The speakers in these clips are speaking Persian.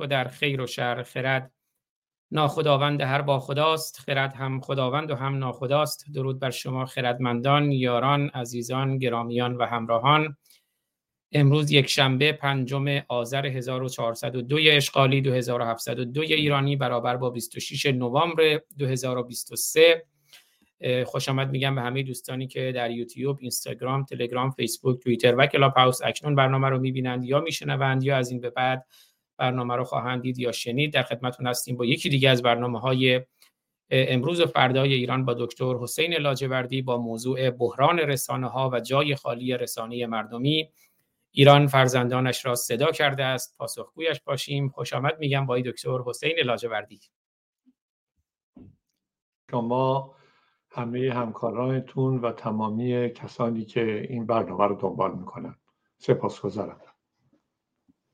تو در خیر و شر خرد. ناخداوند هر با خداست خرد هم خداوند و هم ناخداست. درود بر شما خردمندان یاران عزیزان گرامیان و همراهان. امروز یک شنبه پنجم آذر 1402 اشغالی 2702 ایرانی برابر با 26 نوامبر 2023 خوش آمد میگم به همه دوستانی که در یوتیوب، اینستاگرام، تلگرام، فیسبوک، توییتر و کلاب هاوس اکنون برنامه رو می‌بینند یا میشنوند یا از این به بعد برنامه رو خواهند دید یا شنید در خدمتتون هستیم با یکی دیگه از برنامه های امروز و فردای ایران با دکتر حسین لاجوردی با موضوع بحران رسانه ها و جای خالی رسانه مردمی. ایران فرزندانش را صدا کرده است. پاسخگویش باشیم. خوش آمد میگم با دکتر حسین لاجوردی. شما همه همکارانتون و تمامی کسانی که این برنامه رو دنبال می‌کنن. سپاسگزارم.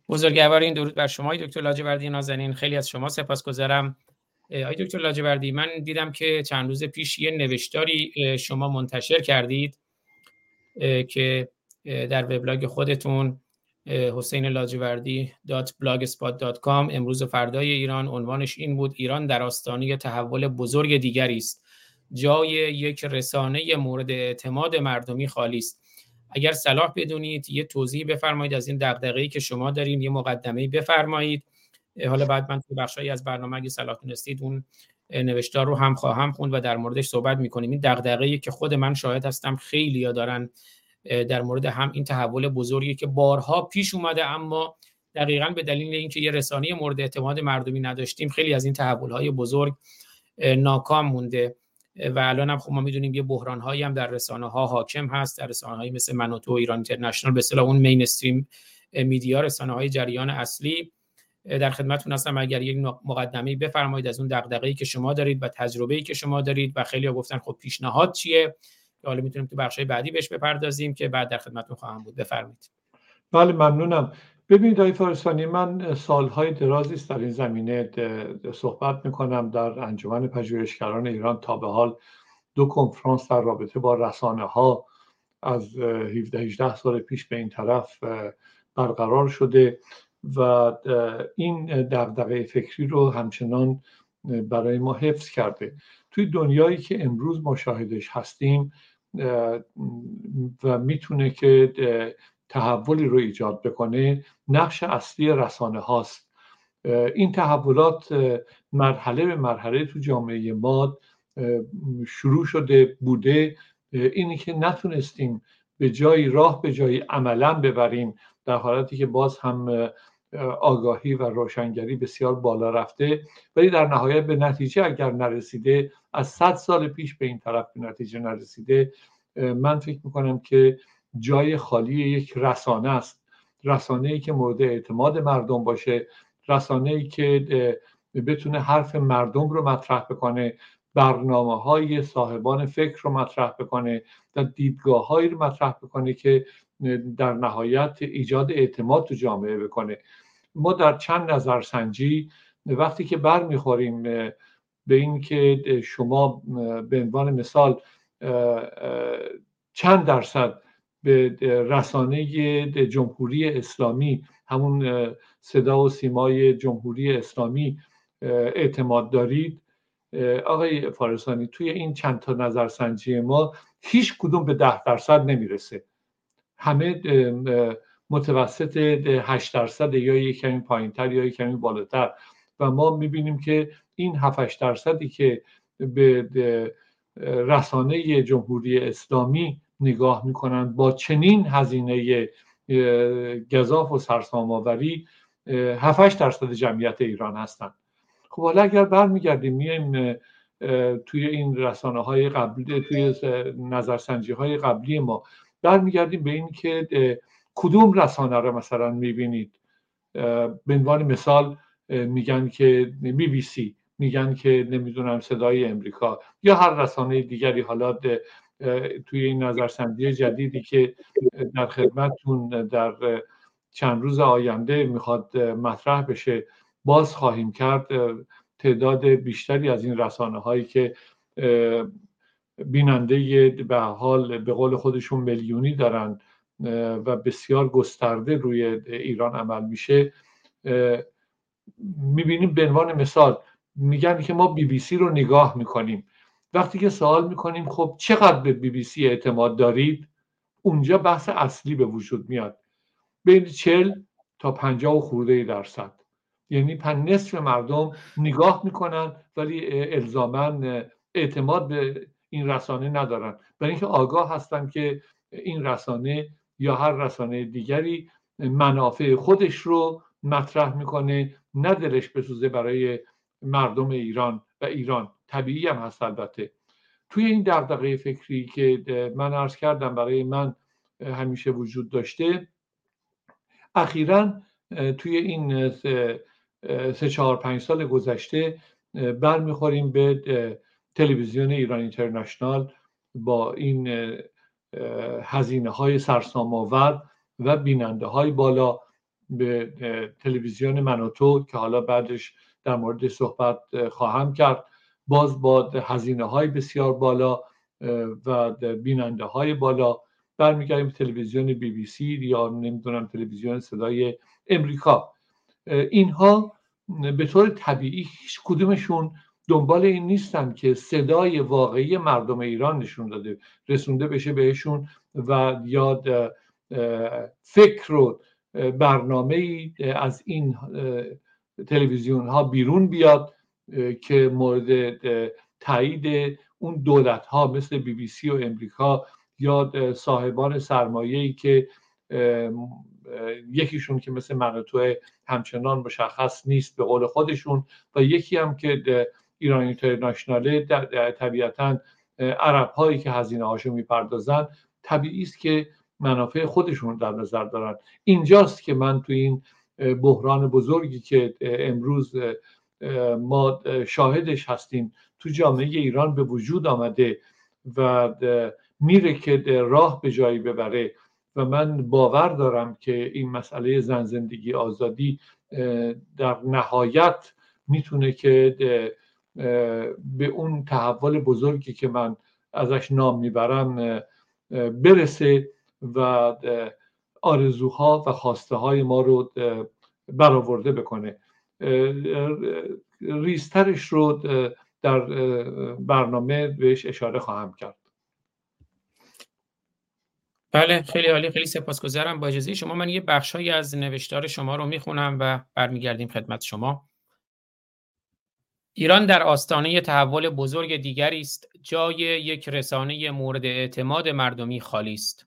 بزرگوار این درود بر شما دکتر لاجوردی نازنین. خیلی از شما سپاسگزارم. آقای دکتر لاجوردی من دیدم که چند روز پیش یه نوشتاری شما منتشر کردید که در وبلاگ خودتون حسین لاجوردی .blogspot.com امروز و فردای ایران عنوانش این بود ایران در آستانه تحول بزرگ دیگری است. جای یک رسانه مورد اعتماد مردمی خالی است. اگر صلاح بدونید یه توضیح بفرمایید از این دغدغه‌ای که شما دارین یه مقدمه بفرمایید. حالا بعد من تو بخشایی از برنامه اگه صلاح دونستید اون نوشتار رو هم خواهم خوند و در موردش صحبت می‌کنیم. این دغدغه‌ای که خود من شاهد هستم خیلی ها دارن در مورد هم این تحول بزرگی که بارها پیش اومده اما دقیقا به دلیل اینکه یه رسانه مورد اعتماد مردمی نداشتیم خیلی از این تحول‌های بزرگ ناکام مونده. و الان هم خب ما می‌دونیم یه بحران هایی هم در رسانه ها حاکم هست در رسانه هایی مثل منوتو ایران اینترنشنال به اصطلاح اون مین استریم میدیا رسانه های جریان اصلی. در خدمتتون هستم اگر یک مقدمه بفرمایید از اون دغدغه‌ای که شما دارید و تجربه‌ای که شما دارید و خیلی ها گفتن خب پیشنهاد چیه که حالا می‌تونیم تو بخشای بعدی بهش بپردازیم که بعد در خدمتتون خواهم بود. بفرمایید. بله ممنونم. ببینید آقای فارسانی من سالهای درازی است در این زمینه صحبت می‌کنم در انجمن پژوهشگران ایران تا به حال دو کنفرانس در رابطه با رسانه ها از 17 18 سال پیش به این طرف برقرار شده و این دغدغه فکری رو همچنان برای ما حفظ کرده. توی دنیایی که امروز مشاهدش هستیم و می‌تونه که تحولی رو ایجاد بکنه نقش اصلی رسانه هاست. این تحولات مرحله به مرحله تو جامعه ما شروع شده بوده. اینی که نتونستیم به جایی راه به جایی عملا ببریم در حالتی که باز هم آگاهی و روشنگری بسیار بالا رفته. ولی در نهایت به نتیجه اگر نرسیده از صد سال پیش به این طرف به نتیجه نرسیده من فکر می‌کنم که جای خالی یک رسانه است. رسانه ای که مورد اعتماد مردم باشه. رسانه ای که بتونه حرف مردم رو مطرح بکنه. برنامه های صاحبان فکر رو مطرح بکنه و دیدگاه هایی رو مطرح بکنه که در نهایت ایجاد اعتماد تو جامعه بکنه. ما در چند نظرسنجی وقتی که بر می‌خوریم به این که شما به عنوان مثال چند درصد به رسانه جمهوری اسلامی همون صدا و سیمای جمهوری اسلامی اعتماد دارید. آقای فارسانی توی این چند تا نظرسنجی ما هیچ کدوم به ده درصد نمی‌رسه. همه متوسط 8 درصد یا یک کمی پایینتر یا یک کمی بالاتر. و ما می‌بینیم که این 7 درصدی که به رسانه جمهوری اسلامی نگاه می‌کنند با چنین هزینه گذاف و سرسام آوری 7 درصد جمعیت ایران هستند. خب حالا اگر برمیگردیم میایم توی این رسانه های قبلی توی نظرسنجی های قبلی ما برمیگردیم به این که کدوم رسانه رو مثلا می‌بینید؟ به عنوان مثال میگن که بی بی سی میگن که نمی‌دونم صدای امریکا یا هر رسانه دیگری حالا توی این نظرسنجی جدیدی که در خدمتتون در چند روز آینده می‌خواد مطرح بشه باز خواهیم کرد. تعداد بیشتری از این رسانه هایی که بیننده به حال به قول خودشون میلیونی دارن و بسیار گسترده روی ایران عمل میشه. می‌بینیم به عنوان مثال میگن که ما بی بی سی رو نگاه می‌کنیم. وقتی که سوال می‌کنیم خب چقدر به بی بی سی اعتماد دارید؟ اونجا بحث اصلی به وجود میاد. بین چل تا پنجاه و خورده درصد. یعنی پن نصف مردم نگاه می‌کنن ولی الزاما اعتماد به این رسانه ندارن. برای اینکه آگاه هستن که این رسانه یا هر رسانه دیگری منافع خودش رو مطرح می‌کنه نه دلش بسوزه برای مردم ایران و ایران. طبیعی هم هست البته. توی این دغدغه فکری که من عرض کردم برای من همیشه وجود داشته اخیرا توی این سه چهار پنج سال گذشته برمیخوریم به تلویزیون ایران اینترنشنال با این هزینه های سرسام آور و بیننده های بالا به تلویزیون منوتو که حالا بعدش در مورد صحبت خواهم کرد. باز با هزینه های بسیار بالا و بیننده های بالا برمیگردیم تلویزیون بی بی سی یا نمی‌دونم تلویزیون صدای امریکا. اینها به طور طبیعی هیچ کدومشون دنبال این نیستن که صدای واقعی مردم ایران نشون داده رسونده بشه بهشون و یاد فکر و برنامه از این تلویزیون ها بیرون بیاد که مورد تایید اون دولت ها مثل بی بی سی و امریکا یا صاحبان سرمایه ای که یکیشون که مثل منوتو همچنان مشخص نیست به قول خودشون و یکی هم که ایران اینترنشناله طبیعتا عرب هایی که هزینه هاشو می‌پردازن طبیعی است که منافع خودشون در نظر دارن. اینجاست که من تو این بحران بزرگی که امروز ما شاهدش هستیم. تو جامعه ایران به وجود آمده و میره که راه به جایی ببره و من باور دارم که این مسئله زن زندگی آزادی در نهایت می‌تونه که به اون تحول بزرگی که من ازش نام می‌برم برسه و آرزوها و خواسته های ما رو برآورده بکنه. ریسترش رو در برنامه بهش اشاره خواهم کرد. بله خیلی عالی خیلی سپاسگزارم. با اجازه شما من یه بخشهایی از نوشتار شما رو می‌خونم و برمیگردیم خدمت شما. ایران در آستانه تحول بزرگ دیگری است جای یک رسانه مورد اعتماد مردمی خالی است.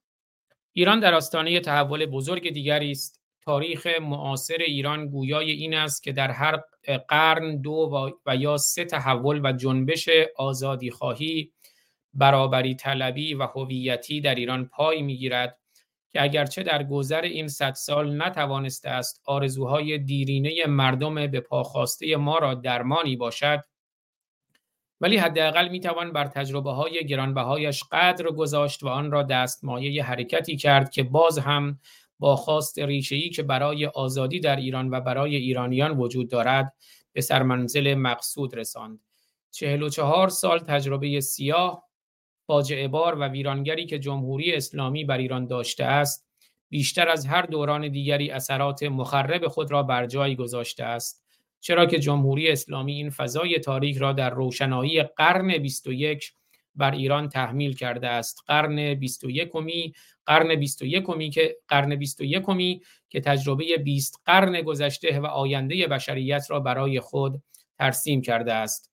ایران در آستانه تحول بزرگ دیگری است. تاریخ معاصر ایران گویای این است که در هر قرن دو و یا سه تحول و جنبش آزادی خواهی برابری طلبی و هویتی در ایران پای می‌گیرد که اگرچه در گذر این صد سال نتوانسته است آرزوهای دیرینه مردم به پاخواسته ما را درمانی باشد ولی حداقل می‌توان بر تجربه های گرانبهایش قدر گذاشت و آن را دستمایه حرکتی کرد که باز هم با خواست ریشه‌ای که برای آزادی در ایران و برای ایرانیان وجود دارد به سرمنزل مقصود رساند. چهل و چهار سال تجربه سیاه فاجعه بار و ویرانگری که جمهوری اسلامی بر ایران داشته است بیشتر از هر دوران دیگری اثرات مخرب خود را بر جای گذاشته است چرا که جمهوری اسلامی این فضای تاریک را در روشنایی قرن 21 بر ایران تحمیل کرده است قرن 21 می قرن 21 می که قرن 21 می که تجربه 20 قرن گذشته و آینده بشریت را برای خود ترسیم کرده است.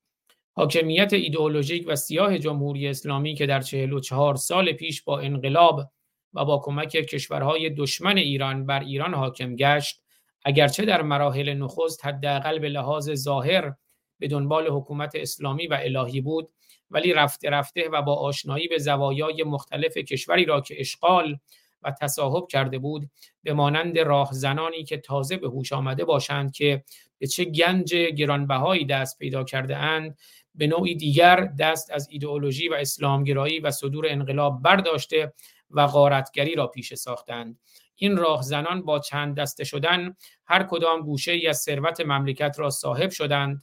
حاکمیت ایدئولوژیک و سیاه جمهوری اسلامی که در 44 سال پیش با انقلاب و با کمک کشورهای دشمن ایران بر ایران حاکم گشت اگرچه در مراحل نخست حداقل به لحاظ ظاهر به دنبال حکومت اسلامی و الهی بود ولی رفته رفته و با آشنایی به زوایای مختلف کشوری را که اشغال و تصاحب کرده بود به مانند راهزنانی که تازه به هوش آمده باشند که به چه گنج گرانبهایی دست پیدا کرده اند به نوعی دیگر دست از ایدئولوژی و اسلامگرایی و صدور انقلاب برداشته و غارتگری را پیش ساختند. این راهزنان با چند دسته شدن هر کدام گوشه ای از ثروت مملکت را صاحب شدند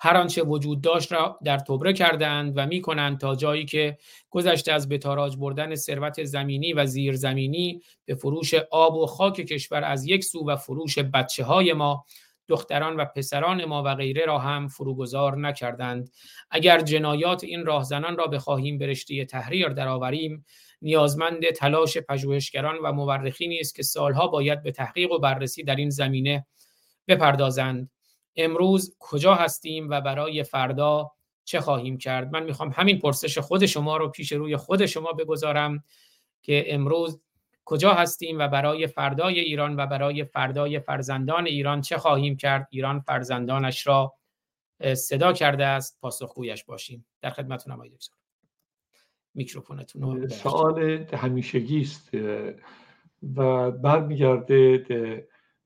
هر آنچه وجود داشت را در تبره کردند و می کنند تا جایی که گذشته از بتاراج بردن ثروت زمینی و زیرزمینی به فروش آب و خاک کشور از یک سو و فروش بچه های ما دختران و پسران ما و غیره را هم فروگذار نکردند. اگر جنایات این راهزنان را بخواهیم به رشته تحریر درآوریم نیازمند تلاش پژوهشگران و مورخینی است که سالها باید به تحقیق و بررسی در این زمینه بپردازند. امروز کجا هستیم و برای فردا چه خواهیم کرد؟ من می‌خوام همین پرسش خود شما رو پیش روی خود شما بگذارم که امروز کجا هستیم و برای فردای ایران و برای فردای فرزندان ایران چه خواهیم کرد؟ ایران فرزندانش را صدا کرده است پاسخگویش باشیم. در خدمتتونم آقای دکتر. میکروفونتون رو سوال همیشگی است و برمیگرده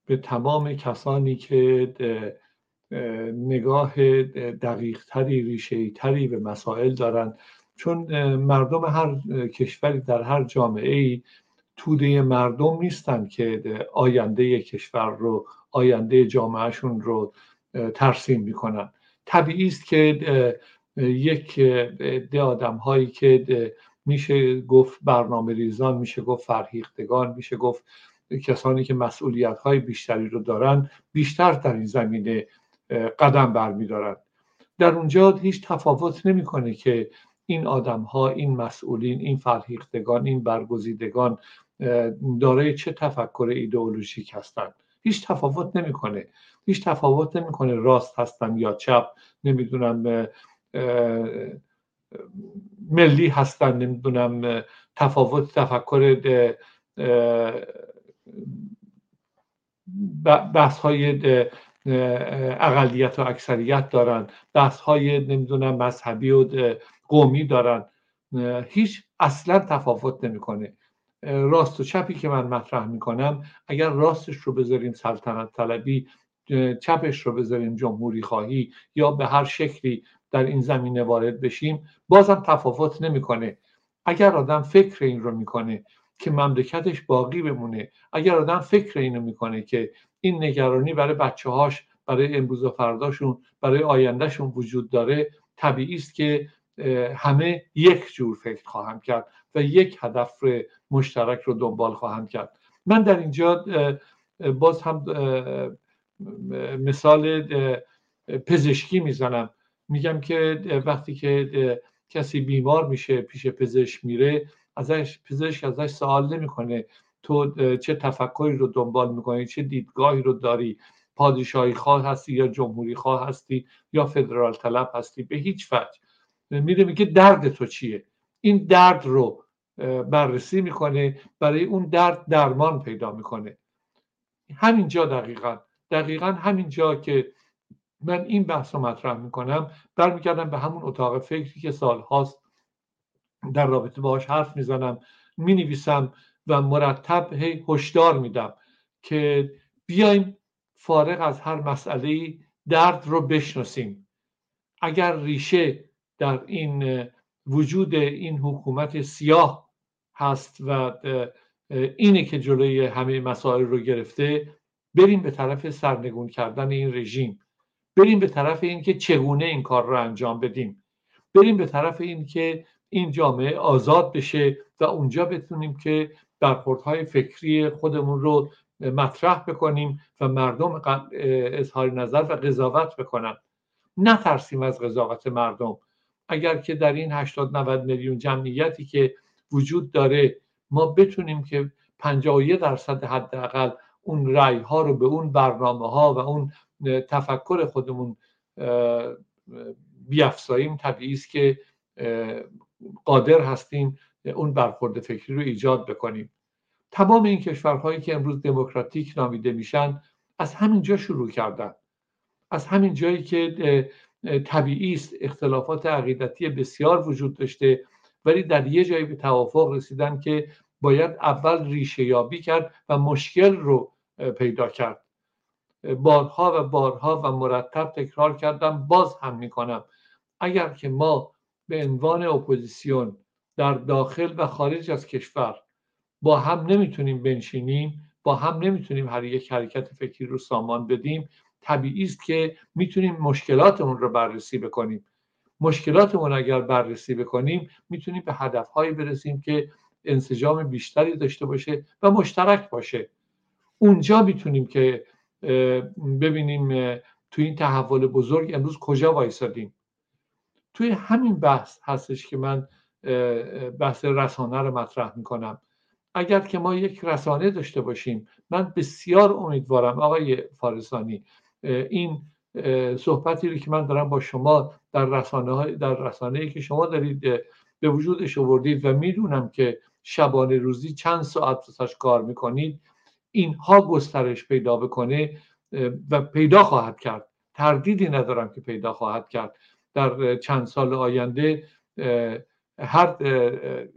به تمام کسانی که نگاه دقیق تری ریشه تری به مسائل دارند چون مردم هر کشوری در هر جامعه ای توده مردم نیستند که آینده کشور رو آینده جامعهشون رو ترسیم می‌کنن. طبیعی است که یک ده آدم هایی که میشه گفت برنامه ریزان میشه گفت فرهیختگان میشه گفت کسانی که مسئولیت های بیشتری رو دارن بیشتر در این زمینه قدم برمیدارند در اونجا هیچ تفاوت نمی‌کنه که این آدم ها این مسئولین این فرهیختگان این برگزیدگان دارای چه تفکر ایدئولوژیک هستند. هیچ تفاوت نمی‌کنه. هیچ تفاوت نمی‌کنه راست هستن یا چپ نمی‌دونم ملی هستن نمی‌دونم تفاوت تفکر بحث های اقلیت و اکثریت دارن. بحث های نمی‌دونم مذهبی و قومی دارن. هیچ اصلا تفاوت نمی‌کنه. راست و چپی که من مطرح می‌کنم اگر راستش رو بذاریم سلطنت طلبی چپش رو بذاریم جمهوری خواهی یا به هر شکلی در این زمینه وارد بشیم بازم تفاوت نمی‌کنه. اگر آدم فکر این رو می‌کنه که مملکتش باقی بمونه اگر آدم فکر اینو می‌کنه که این نگرانی برای بچه هاش برای امروز و فرداشون برای آیندهشون وجود داره. طبیعی است که همه یک جور فکر خواهم کرد و یک هدف مشترک رو دنبال خواهم کرد. من در اینجا باز هم مثال پزشکی می‌زنم. میگم که وقتی که کسی بیمار میشه پیش پزشک میره ازش پزشک ازش سوال نمی‌کنه تو چه تفکری رو دنبال می‌کنی چه دیدگاهی رو داری؟ پادشاهی خواه هستی یا جمهوری خواه هستی یا فدرال طلب هستی؟ به هیچ وجه. میره میگه درد تو چیه؟ این درد رو بررسی می‌کنه برای اون درد درمان پیدا می‌کنه. همینجا دقیقا. دقیقا همینجا که من این بحث رو مطرح می‌کنم برمیگردم به همون اتاق فکری که سالهاست در رابطه باهاش حرف می‌زنم. می‌نویسم و مرتب هی هشدار میدم که بیایم فارغ از هر مسئله درد رو بشناسیم. اگر ریشه در این وجود این حکومت سیاه هست و اینه که جلوی همه مسائل رو گرفته بریم به طرف سرنگون کردن این رژیم. بریم به طرف این که چگونه این کار رو انجام بدیم. بریم به طرف این که این جامعه آزاد بشه و اونجا بتونیم که برخوردهای فکری خودمون رو مطرح بکنیم و مردم اظهار نظر و قضاوت بکنن. نترسیم از قضاوت مردم. اگر که در این 80 90 میلیون جمعیتی که وجود داره ما بتونیم که 51 درصد حداقل اون رأی ها رو به اون برنامه ها و اون تفکر خودمون بیافزاییم. طبیعی است که قادر هستیم اون برخورد فکری رو ایجاد بکنیم. تمام این کشورهایی که امروز دموکراتیک نامیده میشن از همین جا شروع کردن. از همین جایی که طبیعی است اختلافات عقیدتی بسیار وجود داشته ولی در یه جایی به توافق رسیدن که باید اول ریشه یابی کرد و مشکل رو پیدا کرد. بارها و بارها و مرتب تکرار کردم باز هم می‌کنم. اگر که ما به عنوان اپوزیسیون در داخل و خارج از کشور. با هم نمی‌تونیم بنشینیم با هم نمی‌تونیم هر یک حرکت فکری رو سامان بدیم. طبیعی است که می‌تونیم مشکلاتمون رو بررسی بکنیم. مشکلاتمون اگر بررسی بکنیم می‌تونیم به هدفهایی برسیم که انسجام بیشتری داشته باشه و مشترک باشه. اونجا می‌تونیم که ببینیم توی این تحول بزرگ امروز کجا وایسادیم. توی همین بحث هستش که من بحث رسانه رو مطرح می‌کنم. اگر که ما یک رسانه داشته باشیم من بسیار امیدوارم آقای فارسانی این صحبتی رو که من دارم با شما در رسانه های در رسانه ای که شما دارید به وجودش آوردید و می‌دونم که شبانه روزی چند ساعت واسش کار می‌کنید اینها گسترش پیدا بکنه و پیدا خواهد کرد. تردیدی ندارم که پیدا خواهد کرد. در چند سال آینده هر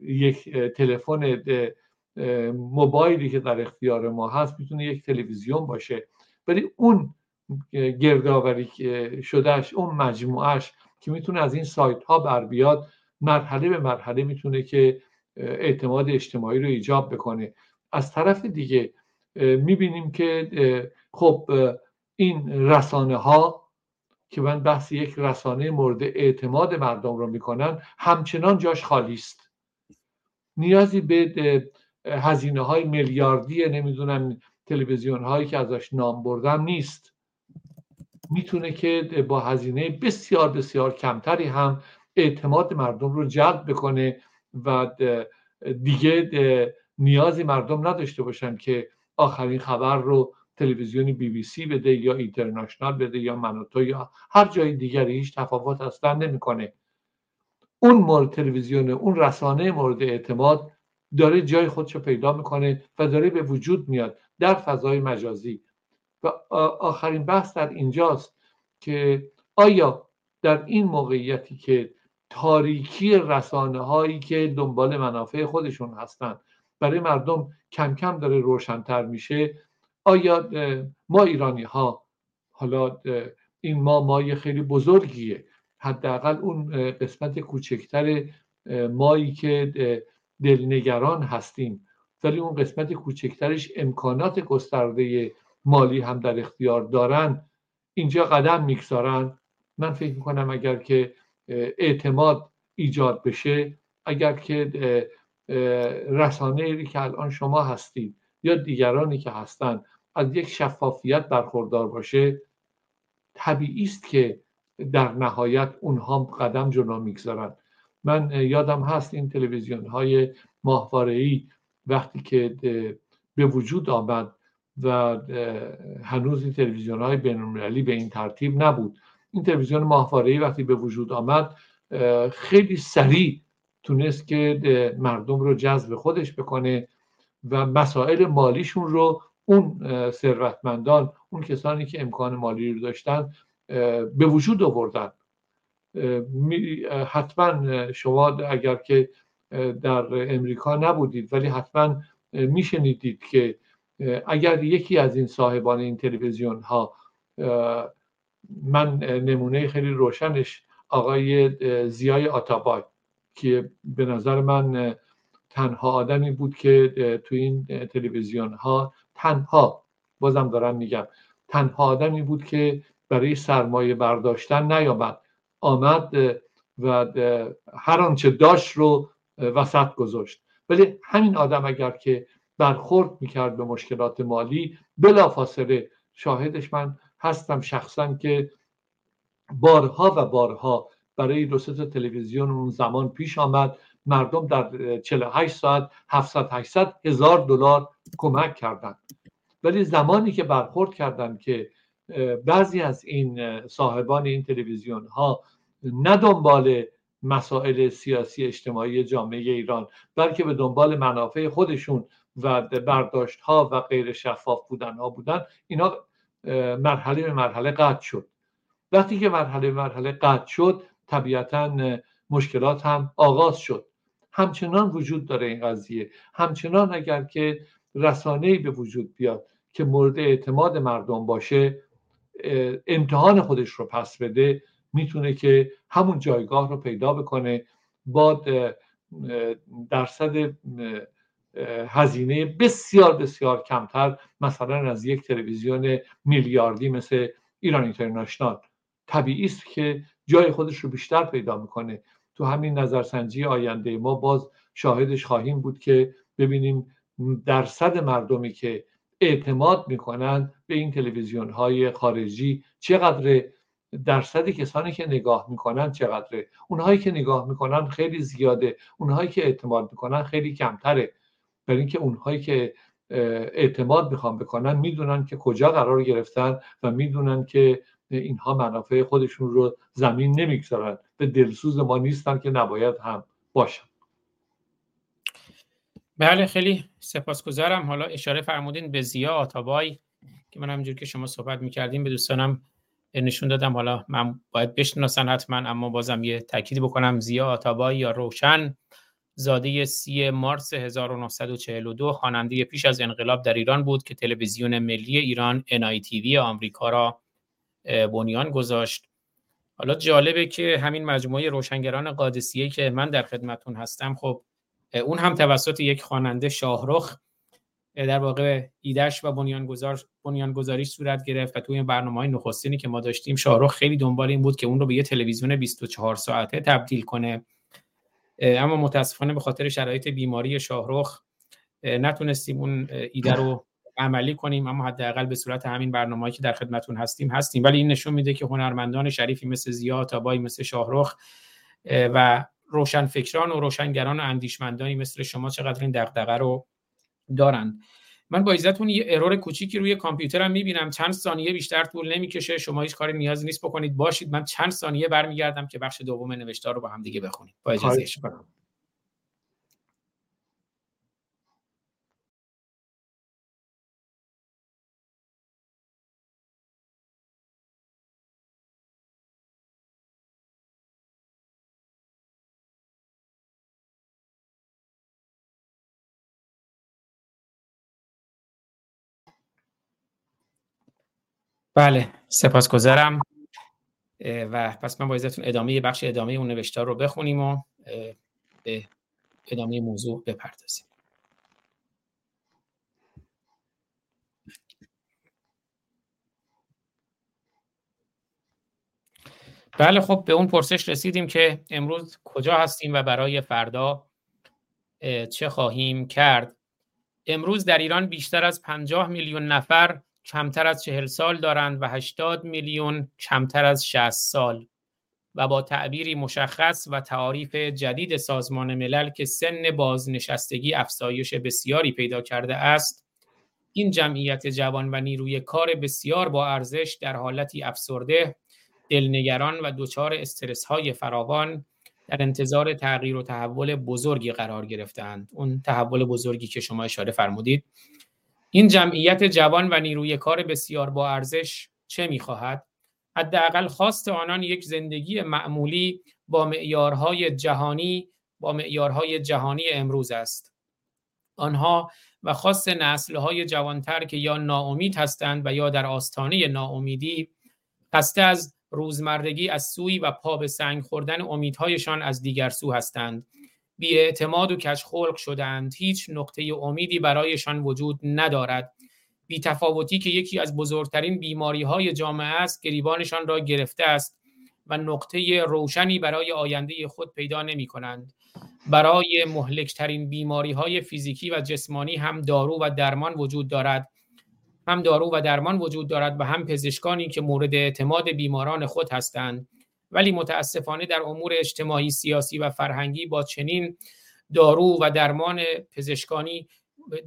یک تلفن موبایلی که در اختیار ما هست می‌تونه یک تلویزیون باشه. ولی اون گردآوری شدهش اون مجموعش که می‌تونه از این سایت ها بر بیاد مرحله به مرحله می‌تونه که اعتماد اجتماعی رو ایجاب بکنه. از طرف دیگه می‌بینیم که خب این رسانه ها که من بحث یک رسانه مورد اعتماد مردم رو می‌کنن همچنان جاش خالی است. نیازی به هزینه های میلیاردی نمی‌دونم تلویزیون هایی که ازش نام بردم نیست. می‌تونه که با هزینه بسیار بسیار کمتری هم اعتماد مردم رو جلب بکنه و دیگه نیازی مردم نداشته باشن که آخرین خبر رو تلویزیون بی بی سی بده یا اینترنشنال بده یا منوتو یا هر جای دیگری هیچ تفاوت اصلا نمی‌کنه. اون مورد تلویزیون اون رسانه مورد اعتماد داره جای خودشو پیدا می‌کنه و داره به وجود میاد در فضای مجازی. و آخرین بحث در اینجاست که آیا در این موقعیتی که تاریکی رسانه هایی که دنبال منافع خودشون هستند برای مردم کم کم داره روشنتر میشه آیا ما ایرانی ها حالا این ما مای خیلی بزرگیه. حداقل اون قسمت کوچکتر مایی که دلنگران هستیم. ولی اون قسمت کوچکترش امکانات گسترده مالی هم در اختیار دارن. اینجا قدم می‌گذارن. من فکر می‌کنم اگر که اعتماد ایجاد بشه اگر که رسانه ای که الان شما هستید یا دیگرانی که هستند از یک شفافیت برخوردار باشه طبیعی است که در نهایت اونها قدم جلو می‌گذارن. من یادم هست این تلویزیون های ماهواره ای وقتی که به وجود آمد و هنوز این تلویزیون های بین به این ترتیب نبود. این تلویزیون ماهواره ای وقتی به وجود آمد خیلی سریع تونست که مردم رو جذب خودش بکنه و مسائل مالیشون رو اون ثروتمندان اون کسانی که امکان مالی رو داشتن به وجود آوردن. حتما شما اگر که در امریکا نبودید ولی حتما میشنیدید که اگر یکی از این صاحبان این تلویزیون ها من نمونه خیلی روشنش آقای زیای آتابای که به نظر من تنها آدمی بود که تو این تلویزیون ها تنها بازم دارم میگم تنها آدمی بود که برای سرمایه برداشتن نیامد آمد و هر آنچه داشت رو وسط گذاشت. ولی همین آدم اگر که برخورد می‌کرد به مشکلات مالی بلافاصله شاهدش من هستم شخصا که بارها و بارها برای دو تا تلویزیون اون زمان پیش آمد. مردم در 48 ساعت 700 800 هزار دلار کمک کردند. ولی زمانی که برخورد کردند که بعضی از این صاحبان این تلویزیون ها نه دنبال مسائل سیاسی اجتماعی جامعه ایران بلکه به دنبال منافع خودشون و برداشت ها و غیر شفاف بودن ها بودن اینا مرحله به مرحله قطع شد. وقتی که مرحله به مرحله قطع شد طبیعتا مشکلات هم آغاز شد. همچنان وجود داره این قضیه. همچنان اگر که رسانه به وجود بیاد که مورد اعتماد مردم باشه امتحان خودش رو پس بده می‌تونه که همون جایگاه رو پیدا بکنه. با درصد هزینه بسیار بسیار کمتر مثلا از یک تلویزیون میلیاردی مثل ایران اینترنشنال. طبیعی است که جای خودش رو بیشتر پیدا می‌کنه. تو همین نظرسنجی آینده ما باز شاهدش خواهیم بود که ببینیم درصد مردمی که اعتماد می‌کنن به این تلویزیون های خارجی چقدر درصد کسانی که نگاه می‌کنن چقدره. اونهایی که نگاه می‌کنن خیلی زیاده. اونهایی که اعتماد می‌کنن خیلی کمتره. برای اینکه اونهایی که اعتماد می‌خوان بکنن می‌دونن که کجا قرار گرفتن و می‌دونن که اینها منافع خودشون رو زمین نمی‌گذارن. به دلسوز ما نیستن که نباید هم باشن. بله خیلی سپاسگزارم. حالا اشاره فرمودین به زیا آتابای که من همینجور که شما صحبت می‌کردیم به دوستانم نشون دادم. حالا من باید بشناسن حتما اما بازم یه تاکید بکنم. زیا آتابای یا روشن زاده سی مارس 1942 خواننده پیش از انقلاب در ایران بود که تلویزیون ملی ایران NITV آمریکا را بنیان گذاشت. حالا جالبه که همین مجموعه روشنگران قادسیه که من در خدمتون هستم خب اون هم توسط یک خواننده شاهرخ در واقع ایدش و بنیانگذار بنیانگذاریش صورت گرفت و توی برنامه های نخستینی که ما داشتیم شاهرخ خیلی دنبال این بود که اون رو به یه تلویزیون 24 ساعته تبدیل کنه. اما متاسفانه به خاطر شرایط بیماری شاهرخ نتونستیم اون ایده رو عملی کنیم اما حداقل به صورت همین برنامه‌ای که در خدمتون هستیم هستیم. ولی این نشون میده که هنرمندان شریفی مثل زیا تابایی مثل شاهرخ و روشنفکران و روشنگران و اندیشمندانی مثل شما چقدر این دغدغه رو دارند من با ایزتون یه ارور کوچیکی روی کامپیوترم می‌بینم. چند ثانیه بیشتر طول نمی‌کشه. شما هیچ کاری نیاز نیست بکنید. باشید. من چند ثانیه برمیگردم که بخش دوم نوشتار رو با هم دیگه بخونیم. با اجازه بله سپاسگزارم. و پس من با ازتون ادامه بخش ادامه اون نوشتار رو بخونیم و به ادامه موضوع بپردازیم. بله خب به اون پرسش رسیدیم که امروز کجا هستیم و برای فردا چه خواهیم کرد. امروز در ایران بیشتر از 50 میلیون نفر کمتر از چهل سال دارند و 80 میلیون کمتر از 60 سال. و با تعبیری مشخص و تعاریف جدید سازمان ملل که سن بازنشستگی افزایش بسیاری پیدا کرده است این جمعیت جوان و نیروی کار بسیار با ارزش در حالتی افسرده دلنگران و دچار استرس های فراوان در انتظار تغییر و تحول بزرگی قرار گرفتند اون تحول بزرگی که شما اشاره فرمودید این جمعیت جوان و نیروی کار بسیار با ارزش چه می‌خواهد؟ حداقل خواست آنان یک زندگی معمولی با معیارهای جهانی با معیارهای جهانی امروز است. آنها و خاص نسلهای جوانتر که یا ناامید هستند و یا در آستانه ناامیدی خسته از روزمرگی از سوی و پا به سنگ خوردن امیدهایشان از دیگر سو هستند. اعتماد و کشخلق شدند هیچ نقطه امیدی برایشان وجود ندارد. بی تفاوتی که یکی از بزرگترین بیماری های جامعه است گریبانشان را گرفته است و نقطه روشنی برای آینده خود پیدا نمی کنند برای مهلکترین بیماری های فیزیکی و جسمانی هم دارو و درمان وجود دارد. هم دارو و درمان وجود دارد و هم پزشکانی که مورد اعتماد بیماران خود هستند. ولی متاسفانه در امور اجتماعی سیاسی و فرهنگی با چنین دارو و درمان پزشکانی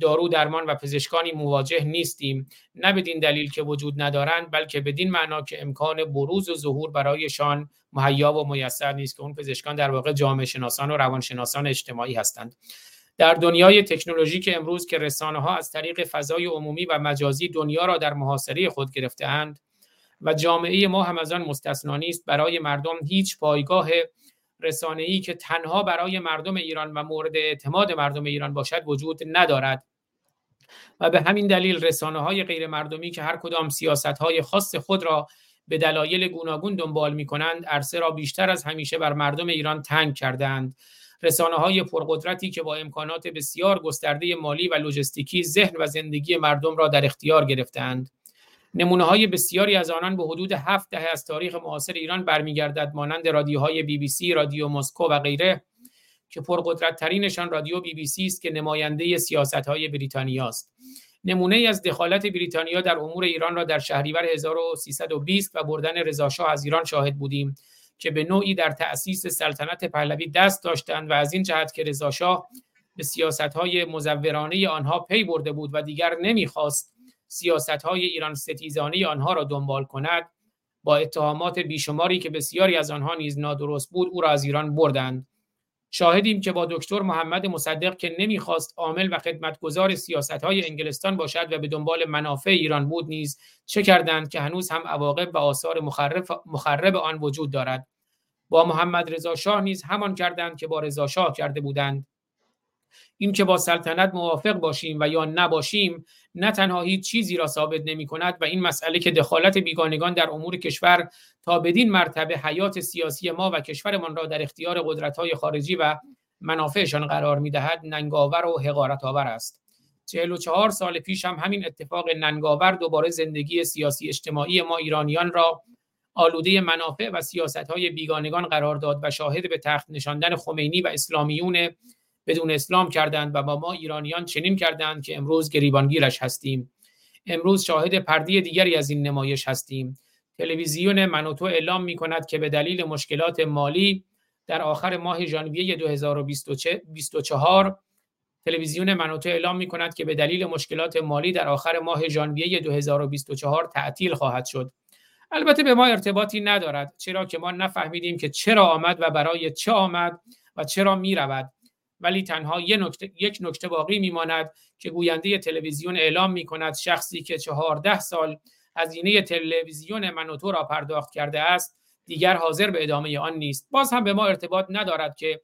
دارو درمان و پزشکانی مواجه نیستیم. نه بدین دلیل که وجود ندارند بلکه بدین معنا که امکان بروز و ظهور برایشان مهیا و میسر نیست که اون پزشکان در واقع جامعه شناسان و روانشناسان اجتماعی هستند. در دنیای تکنولوژی که امروز که رسانه ها از طریق فضای عمومی و مجازی دنیا را در محاصره خود گرفتهاند و جامعه ما هم از آن مستثنا نیست. برای مردم هیچ پایگاه رسانه‌ای که تنها برای مردم ایران و مورد اعتماد مردم ایران باشد وجود ندارد. و به همین دلیل رسانه های غیر مردمی که هر کدام سیاست های خاص خود را به دلایل گوناگون دنبال می کنند عرصه را بیشتر از همیشه بر مردم ایران تنگ کردند رسانه های پرقدرتی که با امکانات بسیار گسترده مالی و لوجستیکی ذهن و زندگی مردم را در اختیار گرفتند نمونه های بسیاری از آنان به حدود هفت دهه از تاریخ معاصر ایران برمیگردد مانند رادیوهای بی بی سی، رادیو مسکو و غیره که پرقدرت ترینشان رادیو بی بی سی است که نماینده سیاست های بریتانیا است. نمونه ای از دخالت بریتانیا در امور ایران را در شهریور 1320 و بردن رضاشاه از ایران شاهد بودیم که به نوعی در تأسیس سلطنت پهلوی دست داشتند و از این جهت که رضاشاه به سیاست های مزورانه آنها پی برده بود و دیگر نمی‌خواست سیاست های ایران ستیزانه آنها را دنبال کند. با اتهامات بیشماری که بسیاری از آنها نیز نادرست بود او را از ایران بردند. شاهدیم که با دکتر محمد مصدق که نمی‌خواست عامل و خدمتگزار سیاست های انگلستان باشد و به دنبال منافع ایران بود نیز چه کردند که هنوز هم عواقب و آثار مخرب, مخرب آن وجود دارد. با محمد رضا شاه نیز همان کردند که با رضا شاه کرده بودند. این که با سلطنت موافق باشیم و یا نباشیم نه تنها هیچ چیزی را ثابت نمی کند و این مسئله که دخالت بیگانگان در امور کشور تا بدین مرتبه حیات سیاسی ما و کشورمان را در اختیار قدرت‌های خارجی و منافعشان قرار می‌دهد ننگاور و حقارت آور است 44 سال پیش هم همین اتفاق ننگاور دوباره زندگی سیاسی اجتماعی ما ایرانیان را آلوده منافع و سیاست‌های بیگانگان قرار داد و شاهد به تخت نشاندن خمینی و اسلامیون بدون اسلام کردند و با ما ایرانیان چنین کردند که امروز گریبانگیرش هستیم. امروز شاهد پردی دیگری از این نمایش هستیم. تلویزیون منوتو اعلام می کند که به دلیل مشکلات مالی در آخر ماه ژانویه 2024 تلویزیون منوتو اعلام می کند که به دلیل مشکلات مالی در آخر ماه ژانویه 2024 تعطیل خواهد شد. البته به ما ارتباطی ندارد چرا که ما نفهمیدیم که چرا آمد و برای چه آمد و چرا می رود ولی تنها یک نکته باقی میماند که گوینده تلویزیون اعلام می کند شخصی که چهارده سال هزینه تلویزیون منوتو را پرداخت کرده است دیگر حاضر به ادامه آن نیست. باز هم به ما ارتباط ندارد که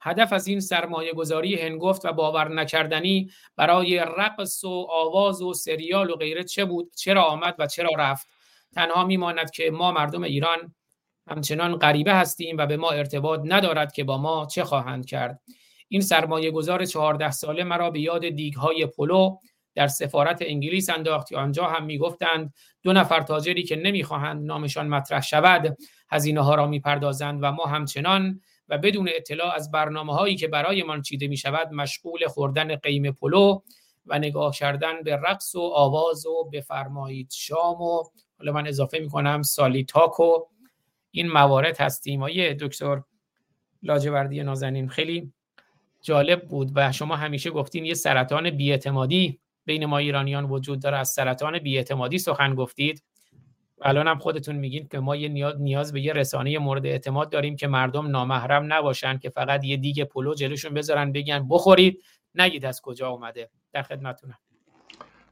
هدف از این سرمایه گذاری هنگفت و باور نکردنی برای رقص و آواز و سریال و غیره چه بود چرا آمد و چرا رفت. تنها میماند که ما مردم ایران همچنان غریبه هستیم و به ما ارتباط ندارد که با ما چه خواهند کرد. این سرمایه گذار چهارده ساله مرا به یاد دیگ های پلو در سفارت انگلیس انداخت آنجا هم می‌گفتند دو نفر تاجری که نمی‌خواهند نامشان مطرح شود هزینه ها را می‌پردازند و ما همچنان و بدون اطلاع از برنامه هایی که برایمان چیده می شود مشغول خوردن قیم پلو و نگاه کردن به رقص و آواز و بفرمایید شام و حالا من اضافه می کنم سالی تاکو این موارد هستیم. آیه دکتر لاجوردی نازنین خیلی جالب بود و شما همیشه گفتین یه سرطان بیاعتمادی بین ما ایرانیان وجود داره. از سرطان بیاعتمادی سخن گفتید. الان هم خودتون میگین که ما یه نیاز به یه رسانه مورد اعتماد داریم که مردم نامحرم نباشن که فقط یه دیگه پلو جلوشون بذارن بگن بخورید نگید از کجا اومده. در خدمتتونم.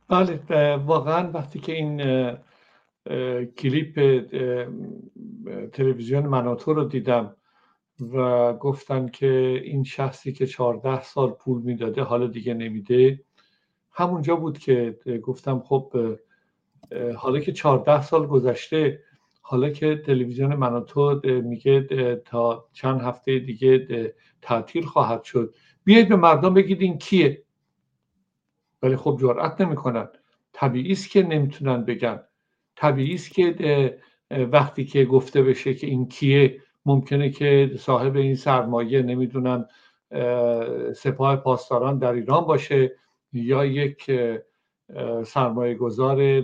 بله واقعا وقتی که این کلیپ تلویزیون مناتو رو دیدم و گفتن که این شخصی که 14 سال پول می‌داده حالا دیگه نمیده. همونجا بود که گفتم خب حالا که 14 سال گذشته حالا که تلویزیون مناتو میگه تا چند هفته دیگه تعطیل خواهد شد. بیاید به مردم بگید این کیه. ولی خب جرأت نمی‌کنن. طبیعی است که نمی‌تونن بگن. طبیعی است که وقتی که گفته بشه که این کیه ممکنه که صاحب این سرمایه نمی‌دونن سپاه پاسداران در ایران باشه یا یک سرمایه گذار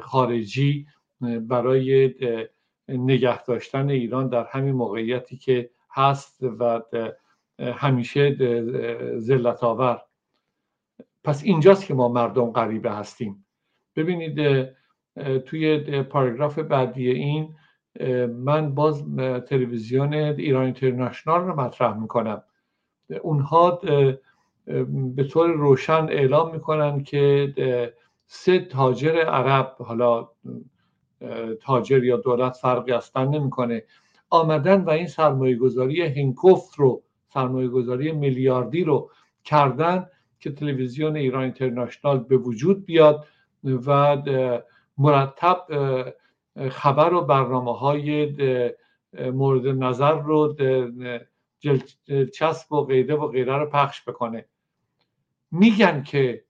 خارجی برای نگه داشتن ایران در همین موقعیتی که هست و همیشه ذلت آور پس اینجاست که ما مردم غریبه هستیم. ببینید توی پاراگراف بعدی این من باز تلویزیون ایران اینترنشنال رو مطرح می‌کنم. اونها به طور روشن اعلام می‌کنن که سه تاجر عرب حالا تاجر یا دولت فرقی اصلا نمی‌کنه. آمدن و این سرمایه گذاری هنکوفت رو سرمایه گذاری میلیاردی رو کردن که تلویزیون ایران اینترنشنال به وجود بیاد و مرتب خبر و برنامه های مورد نظر رو چسب و غیره و غیره رو پخش بکنه. میگن که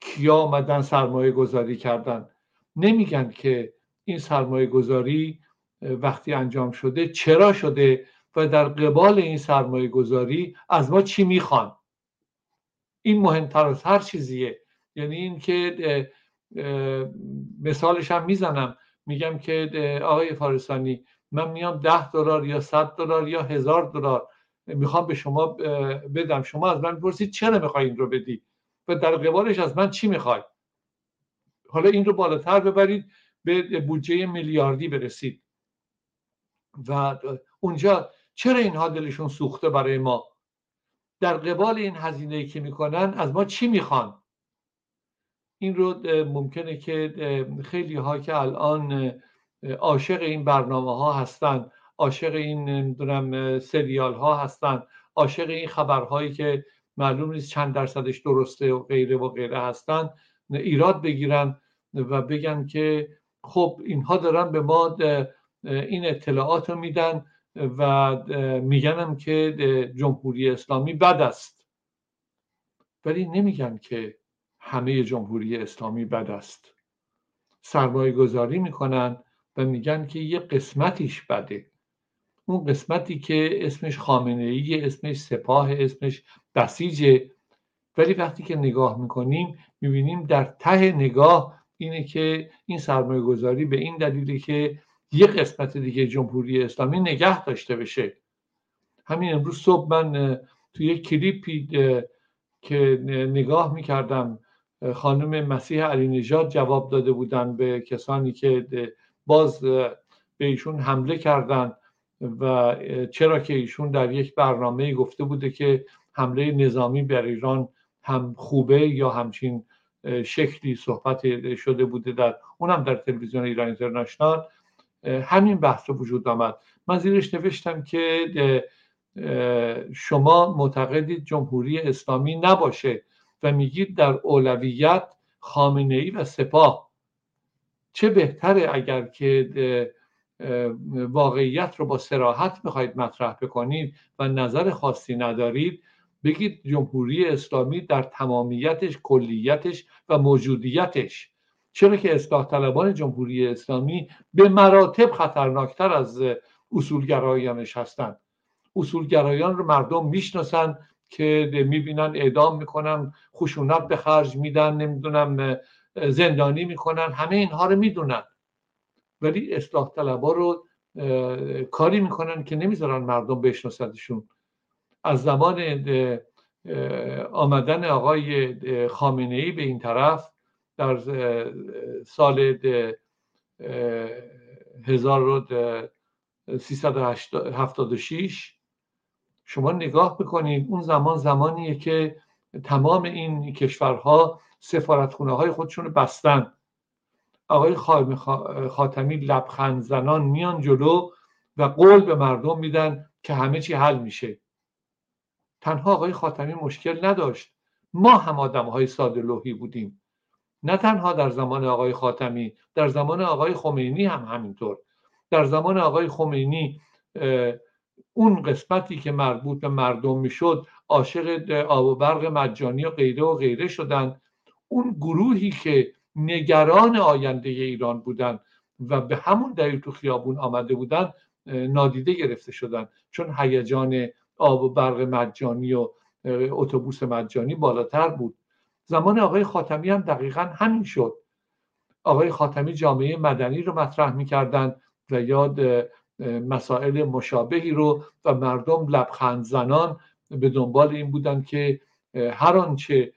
کیا آمدن سرمایه گذاری کردن. نمیگن که این سرمایه گذاری وقتی انجام شده چرا شده و در قبال این سرمایه گذاری از ما چی می‌خوان. این مهمتر از هر چیزیه. یعنی این که مثالش هم می‌زنم. میگم که آقای فارسانی من میام ده دلار یا صد دلار یا هزار دلار می‌خوام به شما بدم. شما از من پرسید چرا می‌خوای این رو بدی؟ و در قبالش از من چی می‌خوای؟ حالا این رو بالاتر ببرید به بودجه میلیاردی برسید. و اونجا چرا اینها دلشون سوخته برای ما؟ در قبال این هزینه که می‌کنن از ما چی می‌خوان؟ این رو ممکنه که خیلی ها که الان عاشق این برنامه ها هستن عاشق این نمی‌دونم سریال ها هستن عاشق این خبرهایی که معلوم نیست چند درصدش درسته و غیره و غیره هستن ایراد بگیرن و بگن که خب اینها دارن به ما این اطلاعات رو میدن و میگنم که جمهوری اسلامی بد است. ولی نمیگن که همه جمهوری اسلامی بد است. سرمایه گذاری می‌کنن و میگن که یه قسمتیش بده. اون قسمتی که اسمش خامنه اسمش سپاه اسمش بسیجه. ولی وقتی که نگاه می‌کنیم می‌بینیم در ته نگاه اینه که این سرمایه گذاری به این دلیلی که یه قسمت دیگه جمهوری اسلامی نگه داشته بشه. همین امروز صبح من تو یک کلیپی که نگاه می‌کردم خانم مسیح علی نژاد جواب داده بودن به کسانی که باز به ایشون حمله کردن و چرا که ایشون در یک برنامه گفته بوده که حمله نظامی بر ایران هم خوبه یا همچین شکلی صحبت شده بوده در اونم در تلویزیون ایران اینترنشنال همین بحث وجود آمد. من زیرش نوشتم که شما معتقدید جمهوری اسلامی نباشه و میگید در اولویت خامنه ای و سپاه. چه بهتره اگر که واقعیت رو با سراحت می‌خواید مطرح بکنید و نظر خاصی ندارید بگید جمهوری اسلامی در تمامیتش کلیتش و موجودیتش. چرا که اصلاح طلبان جمهوری اسلامی به مراتب خطرناکتر از اصولگرایانش هستند. اصولگرایان رو مردم می‌شناسن که می‌بینن اعدام می‌کنن خشونت به خرج میدن نمی‌دونم زندانی می‌کنن همه اینها رو می‌دونن. ولی اصلاح طلبا رو کاری می‌کنن که نمی‌ذارن مردم بشناسدشون. از زمان آمدن آقای خامنه ای به این طرف در سال 1376 شما نگاه بکنید اون زمان زمانیه که تمام این کشورها سفارتخونه های خودشون بستن. آقای خاتمی لبخند زنان میان جلو و قول به مردم میدن که همه چی حل میشه. تنها آقای خاتمی مشکل نداشت. ما هم آدم های ساده لوحی بودیم. نه تنها در زمان آقای خاتمی در زمان آقای خمینی هم همینطور. در زمان آقای خمینی اون قسمتی که مربوط به مردم می‌شد عاشق آب و برق مجانی و غیره و غیره شدن. اون گروهی که نگران آینده ایران بودن و به همون دلیل تو خیابون آمده بودن نادیده گرفته شدن. چون هیجان آب و برق مجانی و اتوبوس مجانی بالاتر بود. زمان آقای خاتمی هم دقیقا همین شد. آقای خاتمی جامعه مدنی رو مطرح می‌کردن و یاد مسائل مشابهی رو و مردم لبخند زنان به دنبال این بودن که هر آنچه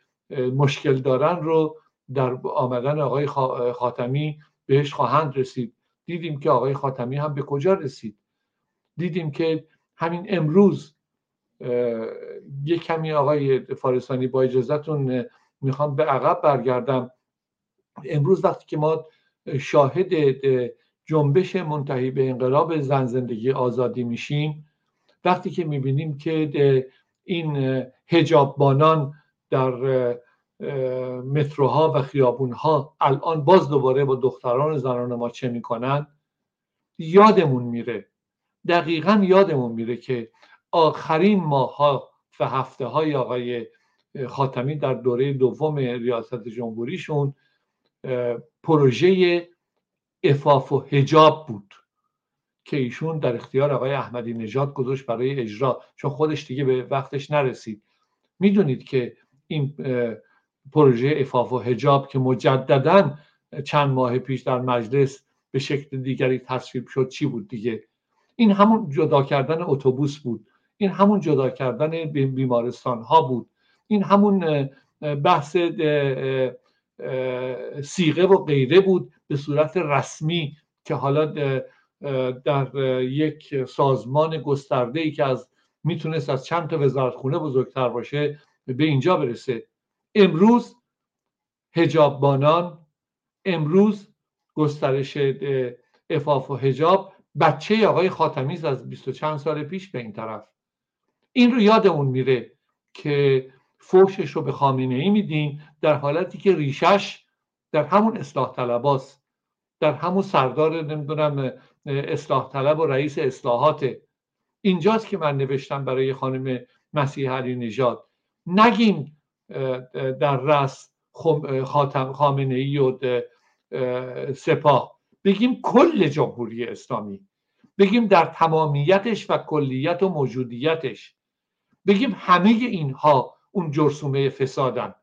مشکل دارن رو در آمدن آقای خاتمی بهش خواهند رسید. دیدیم که آقای خاتمی هم به کجا رسید. دیدیم که همین امروز یک کمی آقای فارسانی با اجازهتون می‌خوام به عقب برگردم. امروز وقتی که ما شاهد جنبش منتهی به انقلاب زن زندگی آزادی میشیم. وقتی که می‌بینیم که این هجاببانان در متروها و خیابونها الان باز دوباره با دختران زنان ما چه می‌کنن؟ یادمون میره. دقیقا یادمون میره که آخرین ماها و هفته های آقای خاتمی در دوره دوم ریاست جمهوریشون پروژه افاف و هجاب بود که ایشون در اختیار آقای احمدی نژاد گذاشت برای اجرا چون خودش دیگه به وقتش نرسید. می‌دونید که این پروژه افاف و هجاب که مجددا چند ماه پیش در مجلس به شکل دیگری تصویب شد چی بود دیگه؟ این همون جدا کردن اتوبوس بود. این همون جدا کردن بیمارستان ها بود. این همون بحث سیغه و غیره بود. به صورت رسمی که حالا در یک سازمان گسترده ای که از می‌تونست از چند تا وزارتخونه بزرگتر باشه به اینجا برسه. امروز هجاببانان امروز گسترش افاف و هجاب بچه آقای خاتمی از بیست و چند سال پیش به این طرف. این رو یادمون میره که فوشش رو به خامنه ای میدیم در حالتی که ریشش در همون اصلاح طلباست در همون سردار نمی‌دونم اصلاح طلب و رئیس اصلاحات. اینجاست که من نوشتم برای خانم مسیح علی نژاد. نگیم در رس خاتم خامنه ای و سپاه. بگیم کل جمهوری اسلامی. بگیم در تمامیتش و کلیت و موجودیتش. بگیم همه اینها اون جرسومه فسادن.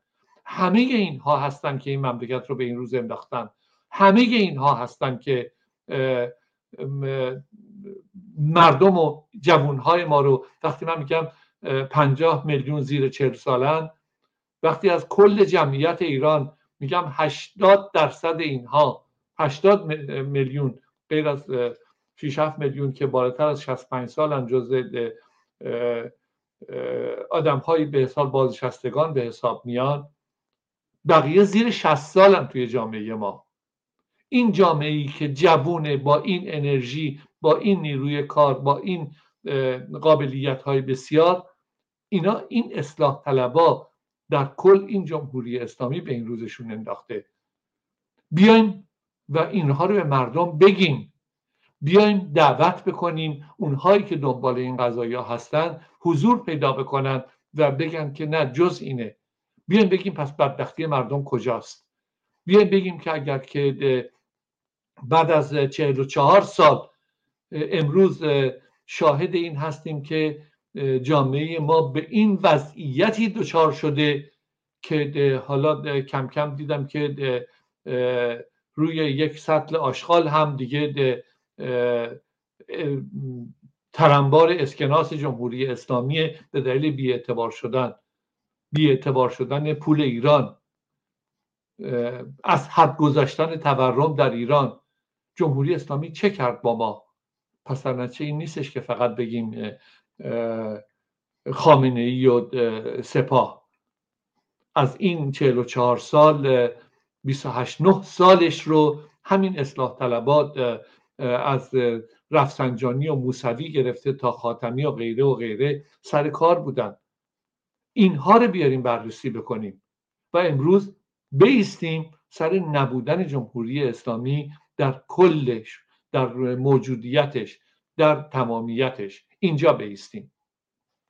همه اینها هستن که این مملکت رو به این روز انداختن. همه اینها هستن که مردم و جوانهای ما رو وقتی من میگم پنجاه میلیون زیر چهل سالن وقتی از کل جمعیت ایران میگم هشتاد درصد اینها هشتاد میلیون غیر از 6 7 میلیون که بالاتر از 65 سالن جز آدم هایی به حساب بازنشستگان به حساب میان بقیه زیر 60 سالن توی جامعه ما. این جامعه ای که جوونه با این انرژی با این نیروی کار با این قابلیت های بسیار اینا این اصلاح طلبا در کل این جمهوری اسلامی به این روزشون انداخته. بیایم و اینها رو به مردم بگیم. بیایم دعوت بکنیم اونهایی که دنبال این قضایی ها هستن حضور پیدا بکنن و بگن که نه جز اینه. بیایم بگیم پس بدبختی مردم کجاست؟ بیایم بگیم که اگر که بعد از چهل و چهار سال امروز شاهد این هستیم که جامعه ما به این وضعیتی دچار شده که حالا کم کم دیدم که روی یک سطل آشغال هم دیگه ترنبار اسکناس جمهوری اسلامی به دلیل بیاعتبار شدن بیاعتبار شدن پول ایران از حد گذاشتن تورم در ایران جمهوری اسلامی چه کرد با ما؟ پس در این نیستش که فقط بگیم خامنه ای و سپاه. از این 44 سال 28 9 سالش رو همین اصلاح طلبات از رفسنجانی و موسوی گرفته تا خاتمی و غیره و غیره سر کار بودن. اینها رو بیاریم بررسی بکنیم. و امروز بیستیم سر نبودن جمهوری اسلامی در کلش در موجودیتش در تمامیتش. اینجا بیستیم.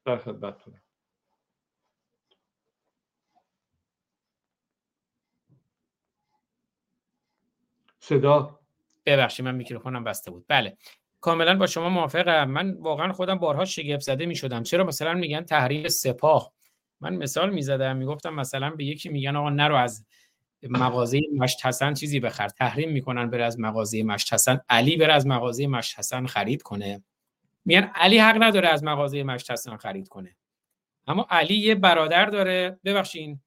در خدمتتونم. صدا؟ ببخشید من میکروفونم بسته بود. بله. کاملا با شما موافقم. من واقعا خودم بارها شگفت زده می‌شدم. چرا مثلا میگن تحریم سپاه؟ من مثال می‌زدم می‌گفتم مثلا به یکی میگن آقا نرو از مغازه مشت چیزی بخر. تحریم می‌کنن بره از مغازه مشت علی بره از مغازه مشت خرید کنه. میگن علی حق نداره از مغازه مشت خرید کنه. اما علی یه برادر داره. ببخشین.